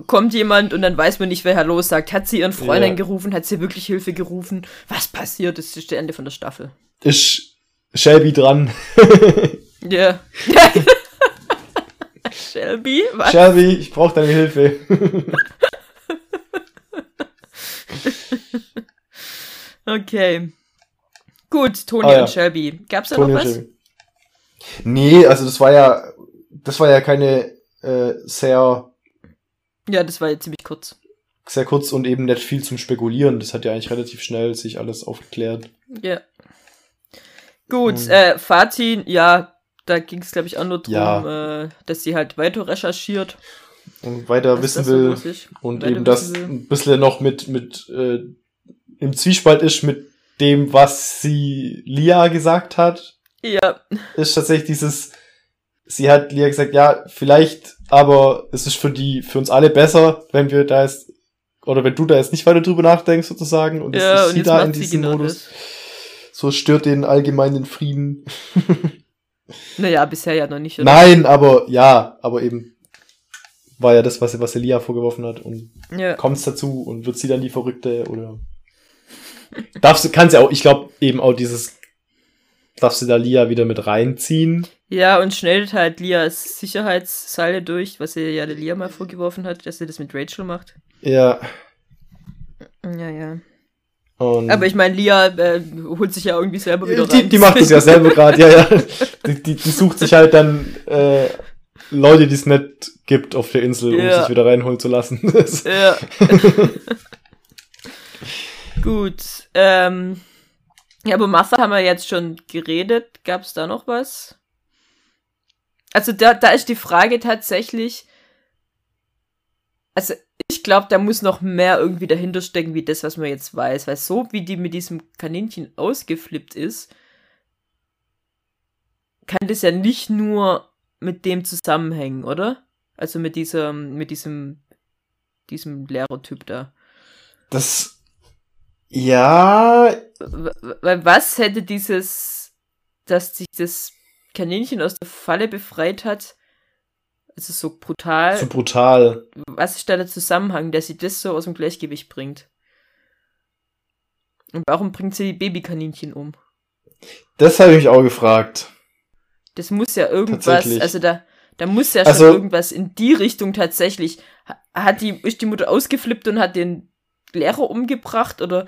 kommt jemand und dann weiß man nicht, wer Hallo sagt. Hat sie ihren Freundin ja. gerufen? Hat sie wirklich Hilfe gerufen? Was passiert? Das ist das Ende von der Staffel. Ist Shelby dran? Ja. Shelby? Was? Shelby, ich brauche deine Hilfe. okay. Gut, Toni ah, ja. und Shelby. Gab's da Tony noch was? Nee, also das war ja, das war ja keine äh, sehr. Ja, das war ja ziemlich kurz. Sehr kurz und eben nicht viel zum Spekulieren. Das hat ja eigentlich relativ schnell sich alles aufgeklärt. Ja. Gut, um, äh, Fazit, ja, da ging es, glaube ich, auch nur darum, ja. äh, dass sie halt weiter recherchiert. Und weiter wissen will. So und eben das will. ein bisschen noch mit, mit äh, im Zwiespalt ist mit dem, was sie Lia gesagt hat. Ja. Ist tatsächlich dieses, sie hat Lia gesagt, ja, vielleicht, aber es ist für die, für uns alle besser, wenn wir da jetzt, oder wenn du da jetzt nicht weiter drüber nachdenkst, sozusagen, und ja, es ist sie da in diesem genau Modus. Das. So stört den allgemeinen Frieden. naja, bisher ja noch nicht. Oder? Nein, aber ja, aber eben war ja das, was, was Elia vorgeworfen hat. Und ja. kommt es dazu und wird sie dann die Verrückte oder darfst du, kannst ja auch, ich glaube eben auch dieses, darfst du da Lia wieder mit reinziehen. Ja, und schnellt halt Lias Sicherheitsseile durch, was sie ja der Lia mal vorgeworfen hat, dass sie das mit Rachel macht. Ja. Ja, ja. Und Aber ich meine, Lia äh, holt sich ja irgendwie selber wieder die, rein. Die macht es ja selber gerade, ja, ja. Die, die, die, sucht sich halt dann äh, Leute, die es nicht gibt auf der Insel, um sich wieder reinholen zu lassen. ja. Gut. Ähm, ja, aber Martha haben wir jetzt schon geredet. Gab es da noch was? Also da, da ist die Frage tatsächlich. Also ich glaube, da muss noch mehr irgendwie dahinter stecken, wie das, was man jetzt weiß. Weil so wie die mit diesem Kaninchen ausgeflippt ist, kann das ja nicht nur mit dem zusammenhängen, oder? Also mit diesem, mit diesem, diesem Lehrertyp da. Das ja, weil was hätte dieses, dass sich das Kaninchen aus der Falle befreit hat, also so brutal. So brutal. Was ist da der Zusammenhang, dass sie das so aus dem Gleichgewicht bringt? Und warum bringt sie die Babykaninchen um? Das habe ich mich auch gefragt. Das muss ja irgendwas, also da, da muss ja schon also, irgendwas in die Richtung tatsächlich. Hat die, ist die Mutter ausgeflippt und hat den Lehrer umgebracht oder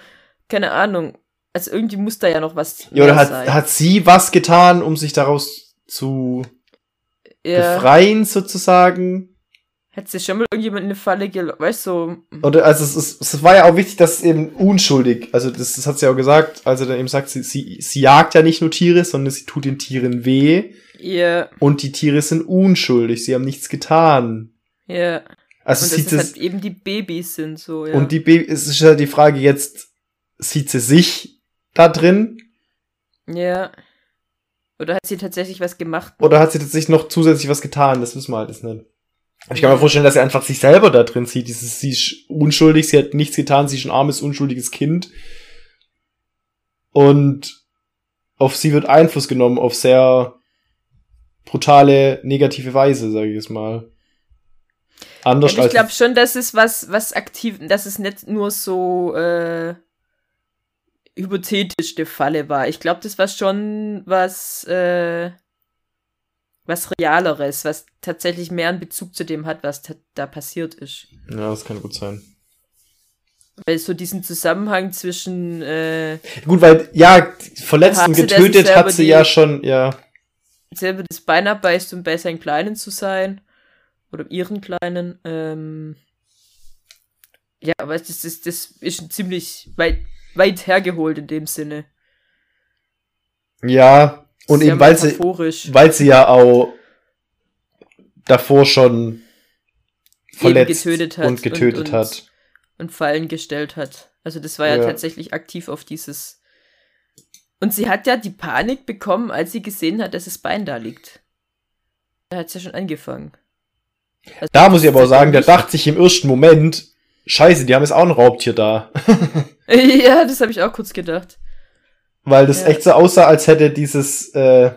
keine Ahnung. Also irgendwie muss da ja noch was. Ja, oder hat, sein. hat sie was getan, um sich daraus zu ja. befreien, sozusagen? Hätte sie schon mal irgendjemand in eine Falle gelockt, weißt du? So. Oder, also es, ist, es war ja auch wichtig, dass es eben unschuldig, also das, das hat sie auch gesagt, also dann eben sagt, sie, sie, sie jagt ja nicht nur Tiere, sondern sie tut den Tieren weh. Ja. Yeah. Und die Tiere sind unschuldig, sie haben nichts getan. Ja. Also und sieht das halt eben die Babys sind so, ja. Und die Babys, es ist ja die Frage jetzt, sieht sie sich da drin? Ja. Oder hat sie tatsächlich was gemacht? Oder hat sie tatsächlich noch zusätzlich was getan? Das wissen wir halt nicht. Ich kann mir vorstellen, dass sie einfach sich selber da drin sieht. Dieses, sie ist unschuldig, sie hat nichts getan, sie ist ein armes, unschuldiges Kind. Und auf sie wird Einfluss genommen auf sehr brutale, negative Weise, sage ich es mal. Anders ja, ich glaube schon, dass es was, was aktiv, dass es nicht nur so äh, hypothetisch der Falle war. Ich glaube, das war schon was, äh, was Realeres, was tatsächlich mehr einen Bezug zu dem hat, was da passiert ist. Ja, das kann gut sein. Weil so diesen Zusammenhang zwischen äh, Gut, weil, ja, verletzt und getötet hat sie die, ja schon, ja. Selber das Bein abbeißt, um bei seinen Kleinen zu sein. Oder ihren Kleinen. Ähm, ja, aber das, das, das ist ziemlich weit, weit hergeholt in dem Sinne. Ja, und eben weil sie, weil sie ja auch davor schon verletzt getötet und getötet und, und, hat. Und Fallen gestellt hat. Also das war ja, ja tatsächlich aktiv auf dieses. Und sie hat ja die Panik bekommen, als sie gesehen hat, dass das Bein da liegt. Da hat es ja schon angefangen. Also da muss ich aber auch sagen, der dachte sich im ersten Moment, scheiße, die haben jetzt auch ein Raubtier da. ja, das habe ich auch kurz gedacht. Weil das ja. echt so aussah, als hätte dieses. Äh,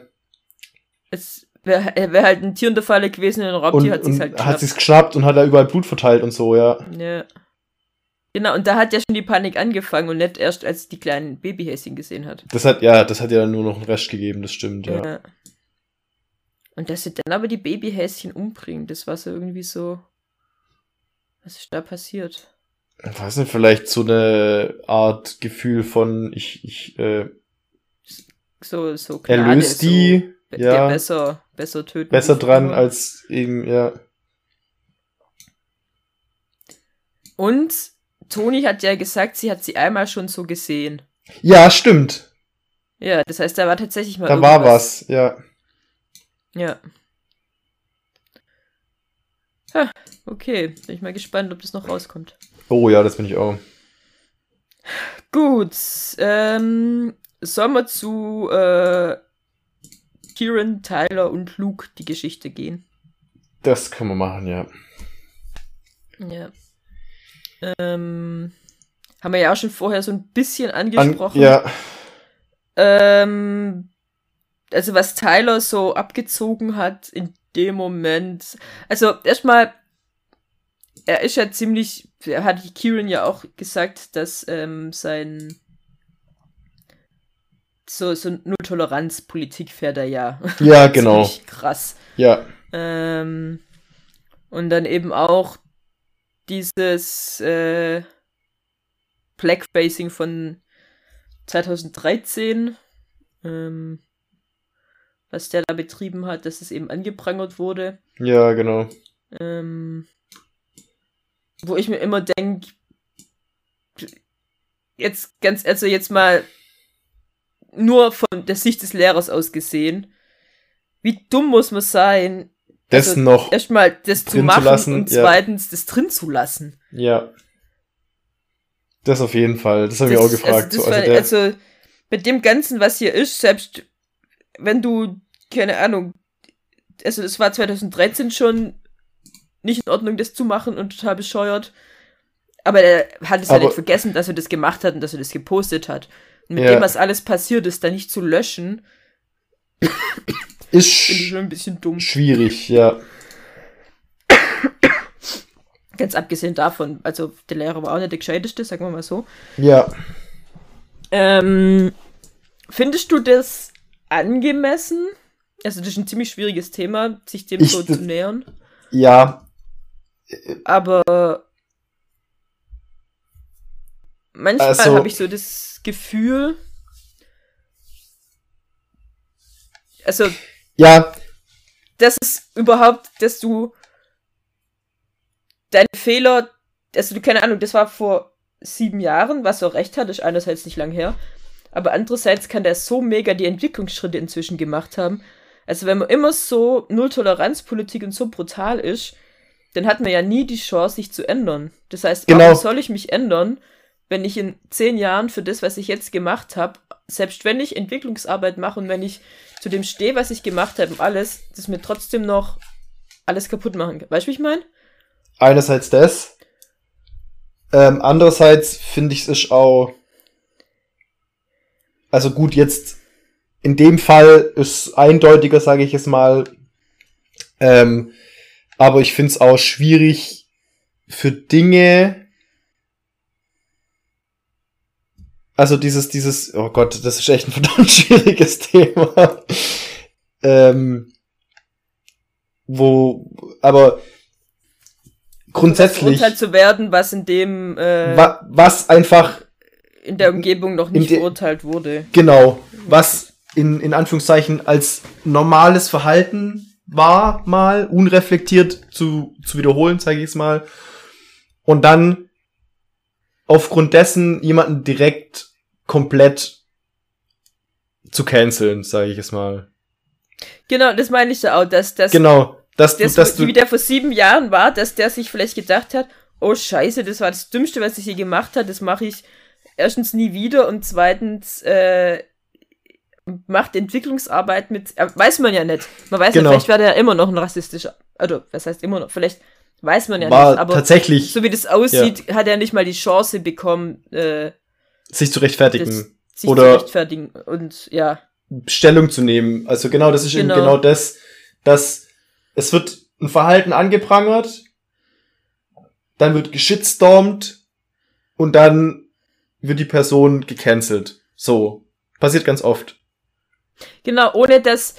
es wäre wär halt ein Tier in der Falle gewesen, ein Raubtier hat sich's halt geschnappt. Hat sich's geschnappt und hat da überall Blut verteilt und so, ja. Ja. Genau, und da hat ja schon die Panik angefangen und nicht erst, als die kleinen Babyhäschen gesehen hat. Das hat, ja, das hat ja nur noch einen Rest gegeben, das stimmt, ja. ja. Und dass sie dann aber die Babyhäschen umbringt, das war so irgendwie so. Was ist da passiert? Ich weiß nicht, vielleicht so eine Art Gefühl von ich, ich, äh, so, so Gnade, erlöst die, so, ja, besser, besser töten. Besser dran als eben, ja. Und Toni hat ja gesagt, sie hat sie einmal schon so gesehen. Ja, stimmt. Ja, das heißt, da war tatsächlich mal. Da irgendwas. war was, ja. Ja. Ha, okay. Bin ich mal gespannt, ob das noch rauskommt. Oh ja, das bin ich auch. Gut. Ähm, sollen wir zu äh, Kieran, Tyler und Luke die Geschichte gehen? Das können wir machen, ja. Ja. Ähm, haben wir ja auch schon vorher so ein bisschen angesprochen. An, ja. Ähm, also was Tyler so abgezogen hat in dem Moment. Also erstmal, er ist ja ziemlich, er hat Kieran ja auch gesagt, dass ähm, sein so, so Null-Toleranz-Politik fährt er ja. Ja, genau. krass. Ja. Ähm, und dann eben auch dieses äh, Blackfacing von 2013. Ähm, was der da betrieben hat, dass es eben angeprangert wurde. Ja, genau. Ähm, wo ich mir immer denke, jetzt ganz, also jetzt mal nur von der Sicht des Lehrers aus gesehen, wie dumm muss man sein, das also noch erstmal das zu machen zu lassen, und zweitens ja. das drin zu lassen. Ja. Das auf jeden Fall. Das habe ich auch gefragt. Also, so, also, war, also, mit dem Ganzen, was hier ist, selbst wenn du, keine Ahnung, also es war 2013 schon nicht in Ordnung, das zu machen und total bescheuert. aber er hat es ja nicht vergessen, dass er das gemacht hat und dass er das gepostet hat. Und mit ja. dem, was alles passiert ist, da nicht zu löschen, ist schon ein bisschen dumm. Schwierig, ja. Ganz abgesehen davon, also der Lehrer war auch nicht der gescheiteste, sagen wir mal so. Ja. Ähm, findest du das angemessen? Also das ist ein ziemlich schwieriges Thema, sich dem ich, so zu nähern. Ja. Aber manchmal also, habe ich so das Gefühl, also ja, das ist überhaupt, dass du deine Fehler, also du keine Ahnung, das war vor sieben Jahren, was auch recht hat, ist einerseits nicht lang her, aber andererseits kann der so mega die Entwicklungsschritte inzwischen gemacht haben. Also wenn man immer so Null-Toleranz-Politik und so brutal ist, dann hat man ja nie die Chance, sich zu ändern. Das heißt, genau. warum soll ich mich ändern, wenn ich in zehn Jahren für das, was ich jetzt gemacht habe, selbst wenn ich Entwicklungsarbeit mache und wenn ich zu dem stehe, was ich gemacht habe und alles, das mir trotzdem noch alles kaputt machen kann. Weißt du, wie ich meine? Einerseits das. Ähm, andererseits finde ich es auch. Also gut, jetzt in dem Fall ist eindeutiger, sage ich es mal. Ähm, aber ich finde es auch schwierig für Dinge. Also dieses, dieses, oh Gott, das ist echt ein verdammt schwieriges Thema. ähm, wo, aber grundsätzlich. Verurteilt zu werden, was in dem. Äh, wa was einfach. In der Umgebung noch nicht verurteilt wurde. Genau. Was in, in Anführungszeichen als normales Verhalten war, mal unreflektiert zu, zu wiederholen, zeige ich es mal. Und dann aufgrund dessen jemanden direkt komplett zu canceln, sage ich es mal. Genau, das meine ich ja auch, dass das. Genau. Dass das, du, dass wie der vor sieben Jahren war, dass der sich vielleicht gedacht hat, oh scheiße, das war das Dümmste, was ich je gemacht habe, das mache ich erstens nie wieder und zweitens äh, macht Entwicklungsarbeit mit, äh, weiß man ja nicht. Man weiß genau. ja, vielleicht wäre der ja immer noch ein rassistischer, also was heißt immer noch, vielleicht weiß man ja war nicht, aber tatsächlich, so wie das aussieht, ja. hat er nicht mal die Chance bekommen, äh, sich zu rechtfertigen. Das, sich oder zu rechtfertigen und ja. Stellung zu nehmen. Also genau, das ist genau. eben genau das, dass es wird ein Verhalten angeprangert, dann wird geschitstormt und dann wird die Person gecancelt. So. Passiert ganz oft. Genau, ohne dass.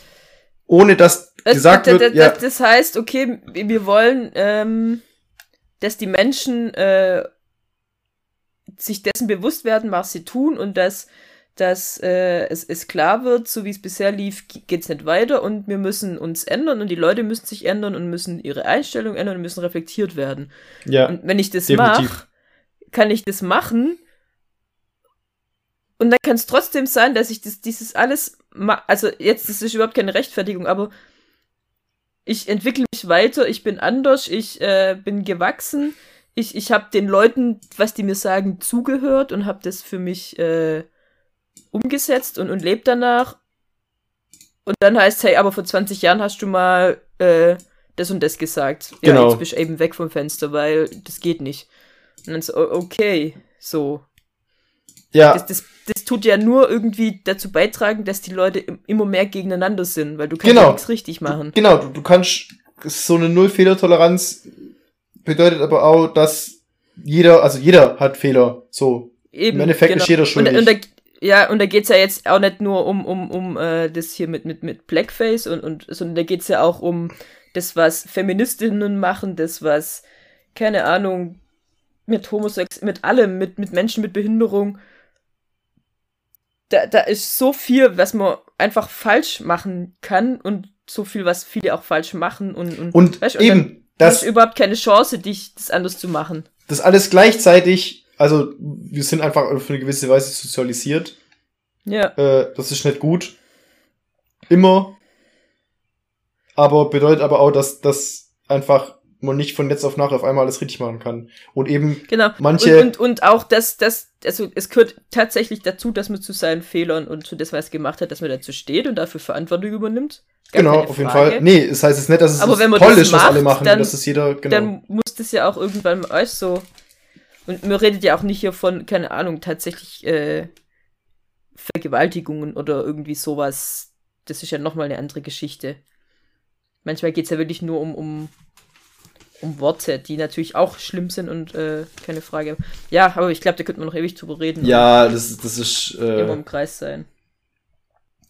Ohne dass gesagt wird. Ja. Das heißt, okay, wir wollen, ähm, dass die Menschen äh, sich dessen bewusst werden, was sie tun und dass dass äh, es, es klar wird, so wie es bisher lief, geht's nicht weiter und wir müssen uns ändern und die Leute müssen sich ändern und müssen ihre Einstellung ändern und müssen reflektiert werden. Ja. Und wenn ich das mache, kann ich das machen und dann kann es trotzdem sein, dass ich das, dieses alles, also jetzt das ist überhaupt keine Rechtfertigung, aber ich entwickle mich weiter, ich bin anders, ich äh, bin gewachsen, ich, ich habe den Leuten, was die mir sagen, zugehört und habe das für mich äh, umgesetzt und, und lebt danach. Und dann heißt hey, aber vor 20 Jahren hast du mal äh, das und das gesagt. Genau. Ja, jetzt bist du eben weg vom Fenster, weil das geht nicht. Und dann so, okay, so. Ja. Das, das, das tut ja nur irgendwie dazu beitragen, dass die Leute immer mehr gegeneinander sind, weil du kannst genau. ja nichts richtig machen. Genau, du, du kannst, so eine Null-Fehler-Toleranz bedeutet aber auch, dass jeder, also jeder hat Fehler, so. Eben, Im Endeffekt genau. ist jeder schuldig. Und, und da, ja, und da geht's ja jetzt auch nicht nur um, um, um äh, das hier mit, mit, mit Blackface und, und sondern da geht's ja auch um das, was Feministinnen machen, das, was, keine Ahnung, mit Homosex, mit allem, mit, mit Menschen mit Behinderung. Da, da ist so viel, was man einfach falsch machen kann und so viel, was viele auch falsch machen und, und, und, weißt, und eben, das ist überhaupt keine Chance, dich das anders zu machen. Das alles gleichzeitig also wir sind einfach auf eine gewisse Weise sozialisiert. Ja. Äh, das ist nicht gut. Immer. Aber bedeutet aber auch, dass, dass einfach man nicht von jetzt auf nach auf einmal alles richtig machen kann. Und eben genau. manche. Und, und, und auch, dass, dass, also es gehört tatsächlich dazu, dass man zu seinen Fehlern und zu das, was gemacht hat, dass man dazu steht und dafür Verantwortung übernimmt. Gar genau, auf jeden Fall. Nee, es heißt es nicht, dass es Aber wenn man toll das ist, macht, was alle machen, dann, dass es jeder, genau. Dann muss das ja auch irgendwann mal euch so Und man redet ja auch nicht hier von, keine Ahnung, tatsächlich äh, Vergewaltigungen oder irgendwie sowas. Das ist ja nochmal eine andere Geschichte. Manchmal geht es ja wirklich nur um, um, um Worte, die natürlich auch schlimm sind und äh, keine Frage. Ja, aber ich glaube, da könnte man noch ewig drüber reden. Ja, das, das ist. Äh, immer im Kreis sein.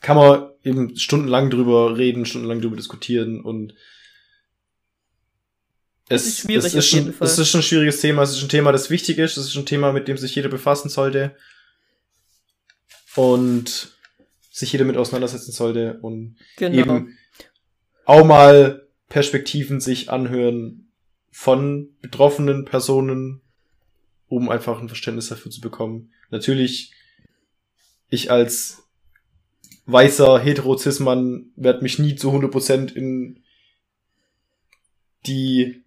Kann man eben stundenlang drüber reden, stundenlang drüber diskutieren und es, ist schwierig es, ist ein, es ist ein schwieriges Thema. Es ist ein Thema, das wichtig ist. Es ist ein Thema, mit dem sich jeder befassen sollte. Und sich jeder mit auseinandersetzen sollte. Und genau. eben auch mal Perspektiven sich anhören von betroffenen Personen, um einfach ein Verständnis dafür zu bekommen. Natürlich, ich als weißer Heterozismann werde mich nie zu 100% in die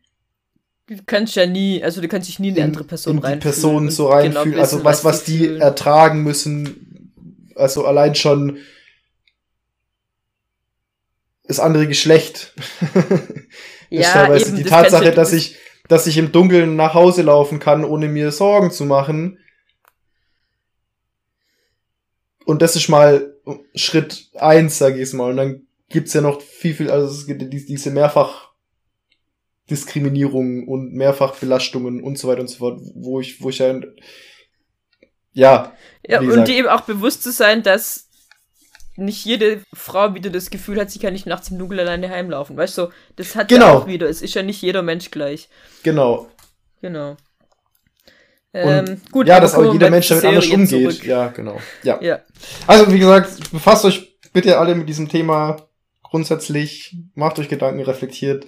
Du kannst ja nie, also du kannst dich nie in eine andere Person in, die Person so reinfühlen, genau also was, was die fühlen. ertragen müssen, also allein schon das andere Geschlecht. ja, eben, die Tatsache, dass ich, dass ich im Dunkeln nach Hause laufen kann, ohne mir Sorgen zu machen. Und das ist mal Schritt eins, sag ich mal. Und dann gibt's ja noch viel, viel, also es gibt diese mehrfach Diskriminierungen und Mehrfachbelastungen und so weiter und so fort, wo ich, wo ich ja, ja. Ja, und dir eben auch bewusst zu sein, dass nicht jede Frau wieder das Gefühl hat, sie kann nicht nachts im Dunkeln alleine heimlaufen. Weißt du, das hat genau. ja auch wieder. Es ist ja nicht jeder Mensch gleich. Genau. Genau. Ähm, gut, ja, dass auch jeder Mensch damit anders umgeht. Zurück. Ja, genau. Ja. ja. Also, wie gesagt, befasst euch bitte alle mit diesem Thema grundsätzlich, macht euch Gedanken, reflektiert.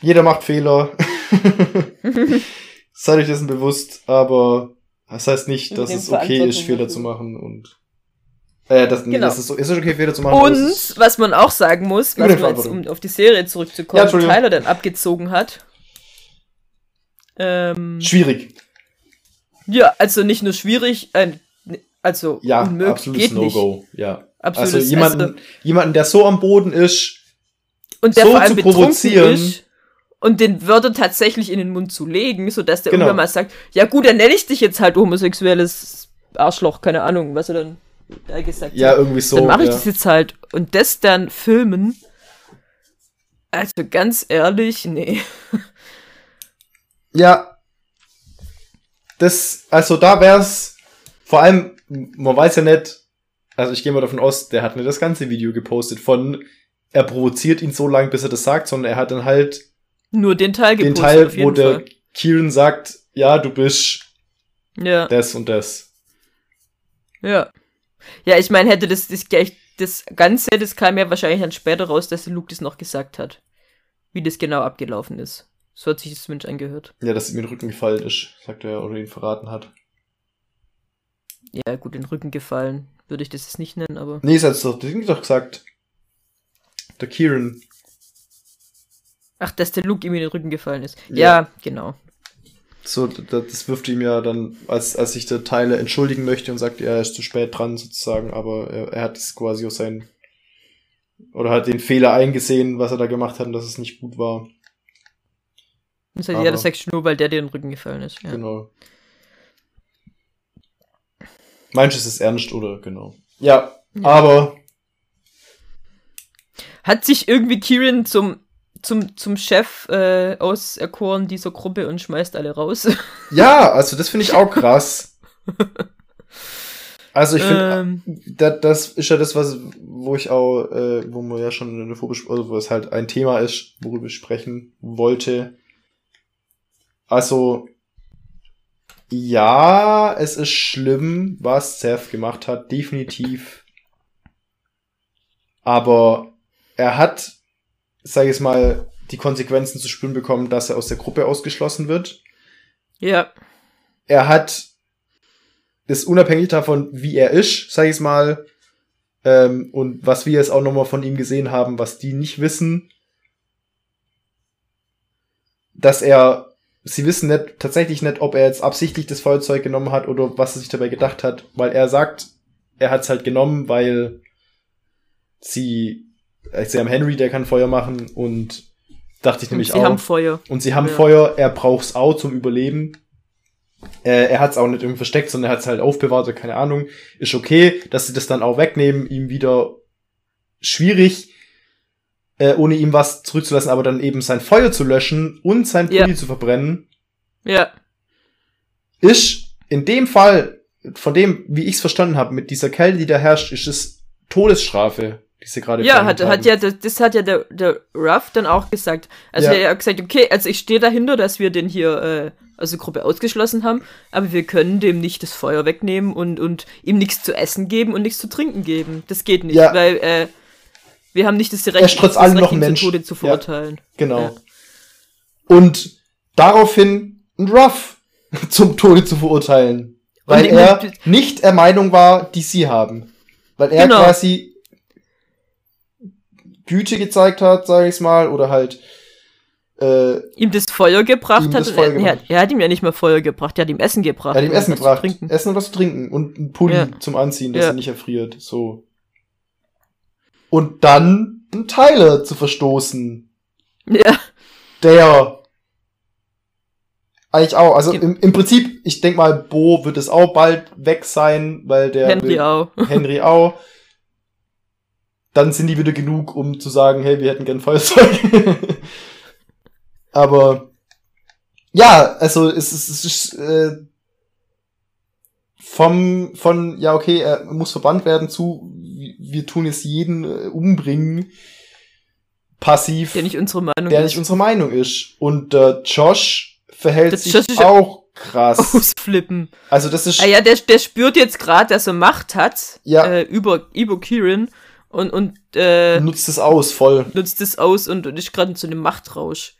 Jeder macht Fehler. Seid euch dessen bewusst, aber das heißt nicht, dass es okay ist, Fehler zu machen und äh, das, genau. das ist, so, ist es okay, Fehler zu machen. Und was man auch sagen muss, was man jetzt, um auf die Serie zurückzukommen, ja, Tyler dann abgezogen hat. Ähm, schwierig. Ja, also nicht nur schwierig, äh, also ja, unmöglich, absolutes No-Go. Ja. Absolutes, also jemanden, also, jemanden, der so am Boden ist, und der so vor allem zu provozieren, ist, und den Wörter tatsächlich in den Mund zu legen, sodass der genau. irgendwann mal sagt, ja gut, dann nenne ich dich jetzt halt homosexuelles Arschloch, keine Ahnung, was er dann gesagt ja, hat. Ja, irgendwie so. Dann mache ich ja. das jetzt halt. Und das dann filmen, also ganz ehrlich, nee. Ja. Das, also da wär's, vor allem, man weiß ja nicht, also ich gehe mal davon aus, der hat nicht das ganze Video gepostet von, er provoziert ihn so lange, bis er das sagt, sondern er hat dann halt nur den Teil gepostet. Den Teil, wo der Fall. Kieran sagt, ja, du bist ja. das und das. Ja. Ja, ich meine, hätte das, das, das Ganze, das kam ja wahrscheinlich dann später raus, dass Luke das noch gesagt hat. Wie das genau abgelaufen ist. So hat sich das Mensch angehört. Ja, dass ihm den Rücken gefallen ist, sagt er, oder ihn verraten hat. Ja, gut, den Rücken gefallen. Würde ich das jetzt nicht nennen, aber. Nee, es hat doch, das doch gesagt. Der Kieran Ach, dass der Luke ihm in den Rücken gefallen ist. Ja, ja genau. So, das wirft ihm ja dann, als, als sich der Tyler entschuldigen möchte und sagt, er ist zu spät dran sozusagen, aber er, er hat es quasi aus seinen, oder hat den Fehler eingesehen, was er da gemacht hat und dass es nicht gut war. Das heißt, aber, ja, das sagst du nur, weil der dir den Rücken gefallen ist. Ja. Genau. Manches ist ernst, oder? Genau. Ja, ja, aber. Hat sich irgendwie Kieran zum zum, zum Chef äh, auserkoren dieser Gruppe und schmeißt alle raus. Ja, also das finde ich auch krass. Also ich finde, ähm, das, das ist ja das, was, wo ich auch, äh, wo man ja schon in der Vorbesprechung, also wo es halt ein Thema ist, worüber ich sprechen wollte. Also, ja, es ist schlimm, was Seth gemacht hat, definitiv. Aber er hat sage ich mal, die Konsequenzen zu spüren bekommen, dass er aus der Gruppe ausgeschlossen wird. Ja. Er hat ist unabhängig davon, wie er ist, sage ich mal, ähm, und was wir jetzt auch nochmal von ihm gesehen haben, was die nicht wissen, dass er, sie wissen nicht, tatsächlich nicht, ob er jetzt absichtlich das Feuerzeug genommen hat oder was er sich dabei gedacht hat, weil er sagt, er hat es halt genommen, weil sie sie haben Henry, der kann Feuer machen und dachte ich nämlich und sie auch. Sie haben Feuer. Und sie haben ja. Feuer, er braucht's auch zum Überleben. Äh, er hat es auch nicht irgendwie versteckt, sondern er hat es halt aufbewahrt oder keine Ahnung. Ist okay, dass sie das dann auch wegnehmen, ihm wieder schwierig, äh, ohne ihm was zurückzulassen, aber dann eben sein Feuer zu löschen und sein Pulli ja. zu verbrennen. Ja. Ist in dem Fall, von dem, wie ich es verstanden habe, mit dieser Kälte, die da herrscht, ist es Todesstrafe die sie gerade Ja, hat, hat ja, das, das, hat ja der, der Ruff dann auch gesagt. Also ja. er hat gesagt, okay, also ich stehe dahinter, dass wir den hier äh, also Gruppe ausgeschlossen haben, aber wir können dem nicht das Feuer wegnehmen und, und ihm nichts zu essen geben und nichts zu trinken geben. Das geht nicht, ja. weil äh, wir haben nicht das Recht, er ist trotz allem noch. Tode zu verurteilen. Ja, genau. Ja. Und daraufhin ein Ruff zum Tode zu verurteilen. Weil er nicht der Meinung war, die sie haben. Weil er genau. quasi Güte gezeigt hat, sage ich mal, oder halt äh, ihm das Feuer gebracht hat. Feuer er, gebracht. Er, hat ihm ja nicht mal Feuer gebracht, er hat ihm Essen gebracht. Er hat ihm Essen gebracht. Essen und was zu trinken und ein Pulli ja. zum Anziehen, dass ja. er nicht erfriert. So. Und dann einen Tyler zu verstoßen. Ja. Der eigentlich auch. Also im, im Prinzip, ich denk mal, Bo wird es auch bald weg sein, weil der Henry will, auch. Henry auch dann sind die wieder genug, um zu sagen, hey, wir hätten gern Feuerzeug. Aber ja, also es, es, es ist äh, vom von ja okay, er muss verbannt werden zu wir tun es jeden äh, umbringen passiv, der nicht unsere Meinung der ist. nicht unsere Meinung ist und äh, Josh verhält das sich Josh auch krass ausflippen. Also das ist ah ja, der der spürt jetzt gerade, dass er Macht hat ja. äh, über über Kieran und, und äh, nutzt es aus, voll. Nutzt es aus und, und ist gerade in so einem Machtrausch.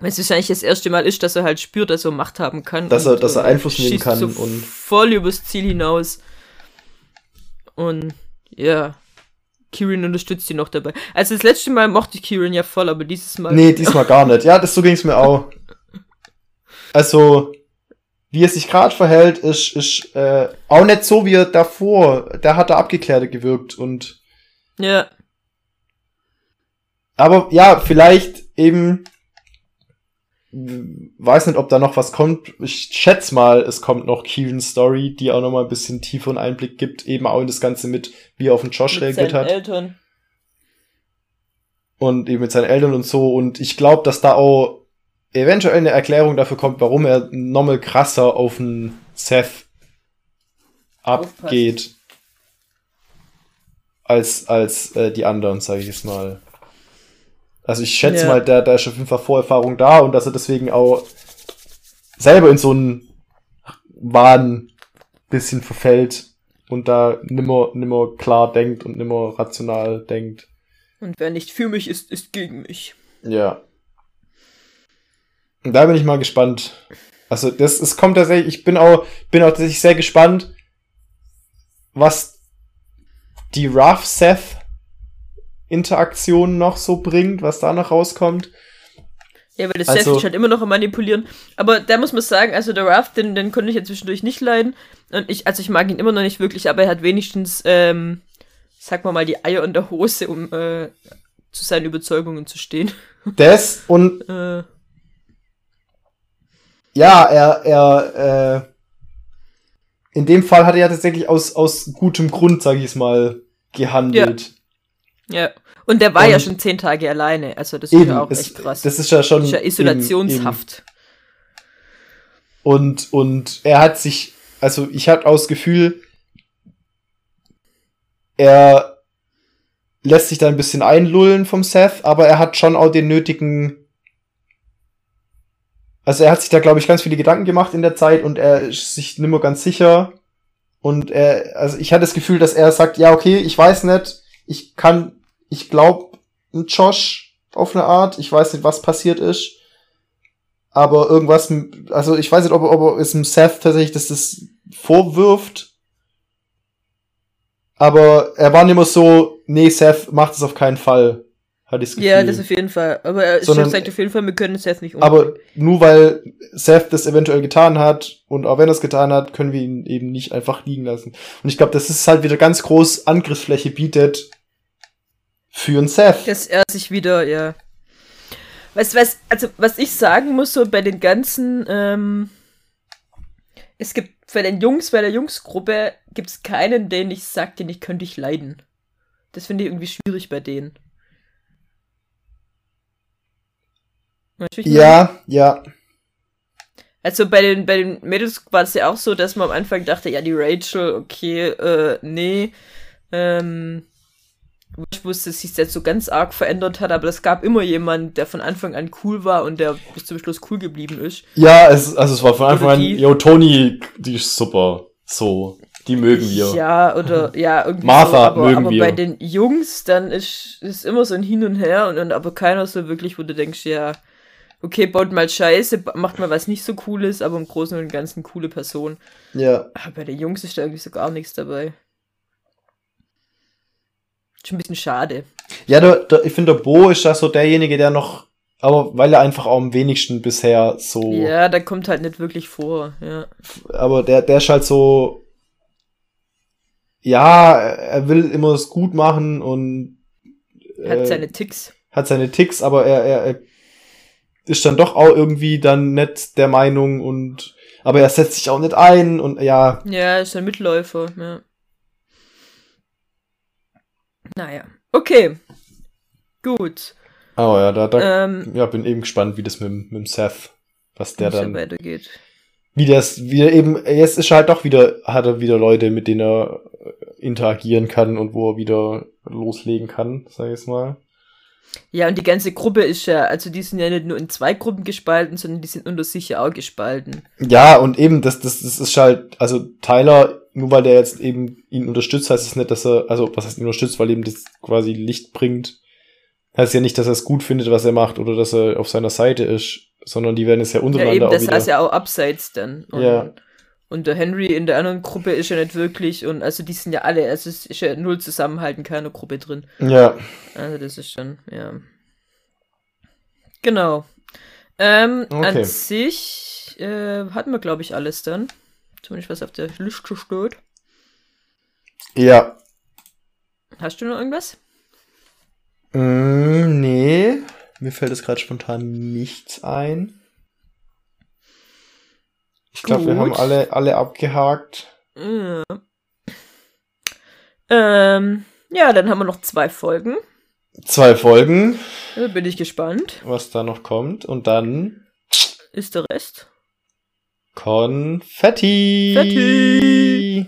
Weil es wahrscheinlich das erste Mal ist, dass er halt spürt, dass er Macht haben kann. Dass er, dass er Einfluss nehmen kann. So und voll übers Ziel hinaus. Und ja, Kieran unterstützt ihn noch dabei. Also das letzte Mal mochte ich Kieran ja voll, aber dieses Mal. Nee, diesmal gar nicht. Ja, das so ging es mir auch. Also, wie er sich gerade verhält, ist, ist äh, auch nicht so, wie er davor, da hat er abgeklärter gewirkt und. Ja. Aber ja, vielleicht eben, weiß nicht, ob da noch was kommt. Ich schätze mal, es kommt noch Keelans Story, die auch noch mal ein bisschen tieferen Einblick gibt, eben auch in das Ganze mit, wie er auf den Josh mit reagiert hat. Eltern. Und eben mit seinen Eltern und so. Und ich glaube, dass da auch eventuell eine Erklärung dafür kommt, warum er nochmal krasser auf den Seth abgeht als als äh, die anderen, sage ich jetzt mal. Also ich schätze ja. mal, da, da ist auf jeden Fall Vorerfahrung da und dass er deswegen auch selber in so einen Wahn bisschen verfällt und da nimmer, nimmer klar denkt und nimmer rational denkt. Und wer nicht für mich ist, ist gegen mich. Ja. Da bin ich mal gespannt. Also, das, es kommt tatsächlich, ich bin auch, bin auch tatsächlich sehr gespannt, was die Rough Seth Interaktion noch so bringt, was da noch rauskommt. Ja, weil das also, Seth halt immer noch am manipulieren. Aber da muss man sagen, also der Ruff, den, den konnte ich ja zwischendurch nicht leiden. Und ich, also ich mag ihn immer noch nicht wirklich, aber er hat wenigstens, ähm, sag mal mal, die Eier in der Hose, um äh, zu seinen Überzeugungen zu stehen. Das und äh, ja, er, er, äh, in dem Fall hat er ja tatsächlich aus, aus gutem Grund, sag ich es mal, gehandelt. Ja. ja. Und der war Und ja schon zehn Tage alleine, also das ist ja auch echt krass. Das ist ja schon. Das ist ja Isolationshaft. Eben, eben. Und, und er hat sich, also ich hatte auch das Gefühl, er lässt sich da ein bisschen einlullen vom Seth, aber er hat schon auch den nötigen also er hat sich da, glaube ich, ganz viele Gedanken gemacht in der Zeit und er ist sich nimmer ganz sicher. Und er, also ich hatte das Gefühl, dass er sagt, ja, okay, ich weiß nicht, ich kann, ich glaube Josh auf eine Art, ich weiß nicht, was passiert ist. Aber irgendwas, also ich weiß nicht, ob, ob er es dem Seth tatsächlich das, das vorwirft. Aber er war nicht immer so, nee, Seth macht es auf keinen Fall hatte ich das Gefühl. Ja, das auf jeden Fall. Aber er Sondern, sagt auf jeden Fall, wir können Seth nicht umbringen. Aber nur weil Seth das eventuell getan hat und auch wenn er es getan hat, können wir ihn eben nicht einfach liegen lassen. Und ich glaube, das ist halt wieder ganz groß Angriffsfläche bietet für einen Seth. Dass er sich wieder, ja. Weißt du, was, also, was ich sagen muss, so bei den ganzen, ähm, es gibt bei den Jungs, bei der Jungsgruppe gibt es keinen, den ich sag, den ich könnte ich leiden. Das finde ich irgendwie schwierig bei denen. Ja, ja. Also bei den, bei den Mädels war es ja auch so, dass man am Anfang dachte, ja, die Rachel, okay, äh, nee. Ähm, ich wusste, dass sich jetzt so ganz arg verändert hat, aber es gab immer jemanden, der von Anfang an cool war und der bis zum Schluss cool geblieben ist. Ja, es, also es war von Anfang an, yo, Toni, die ist super. So, die mögen wir. Ja, oder, ja, irgendwie. Martha so, aber, mögen aber wir. bei den Jungs, dann ist, ist immer so ein Hin und Her und dann aber keiner so wirklich, wo du denkst, ja, okay, baut mal Scheiße, macht mal was nicht so cooles, aber im Großen und Ganzen coole Person. Ja. Aber bei den Jungs ist da irgendwie so gar nichts dabei. Schon ein bisschen schade. Ja, der, der, ich finde, der Bo ist da so derjenige, der noch, aber weil er einfach auch am wenigsten bisher so. Ja, der kommt halt nicht wirklich vor, ja. Aber der, der ist halt so. Ja, er will immer es gut machen und. Hat äh, seine Ticks. Hat seine Ticks, aber er, er, er ist dann doch auch irgendwie dann nicht der Meinung und. Aber er setzt sich auch nicht ein und ja. Ja, ist ein Mitläufer, ja. Naja, okay. Gut. Oh ja, da, da ähm, ja, bin eben gespannt, wie das mit, mit dem Seth, was der dann weitergeht. Wie das, wie er eben, jetzt ist er halt doch wieder, hat er wieder Leute, mit denen er interagieren kann und wo er wieder loslegen kann, sag ich jetzt mal. Ja, und die ganze Gruppe ist ja, also die sind ja nicht nur in zwei Gruppen gespalten, sondern die sind unter sich ja auch gespalten. Ja, und eben, das, das, das ist halt, also Tyler, nur weil der jetzt eben ihn unterstützt, heißt es nicht, dass er, also was heißt ihn unterstützt, weil ihm das quasi Licht bringt, heißt ja nicht, dass er es gut findet, was er macht, oder dass er auf seiner Seite ist, sondern die werden es ja untereinander ja, eben, das auch wieder... heißt ja auch abseits dann. Ja. Und der Henry in der anderen Gruppe ist ja nicht wirklich, und also die sind ja alle, also es ist ja null Zusammenhalten, keine Gruppe drin. Ja. Also das ist schon, ja. Genau. Ähm, okay. an sich äh, hatten wir, glaube ich, alles dann. Zumindest was auf der Liste steht. Ja. Hast du noch irgendwas? Mm, nee. Mir fällt es gerade spontan nichts ein. Ich glaube, wir haben alle, alle abgehakt. Ja. Ähm, ja, dann haben wir noch zwei Folgen. Zwei Folgen. Da bin ich gespannt. Was da noch kommt. Und dann ist der Rest. Konfetti. Fetti.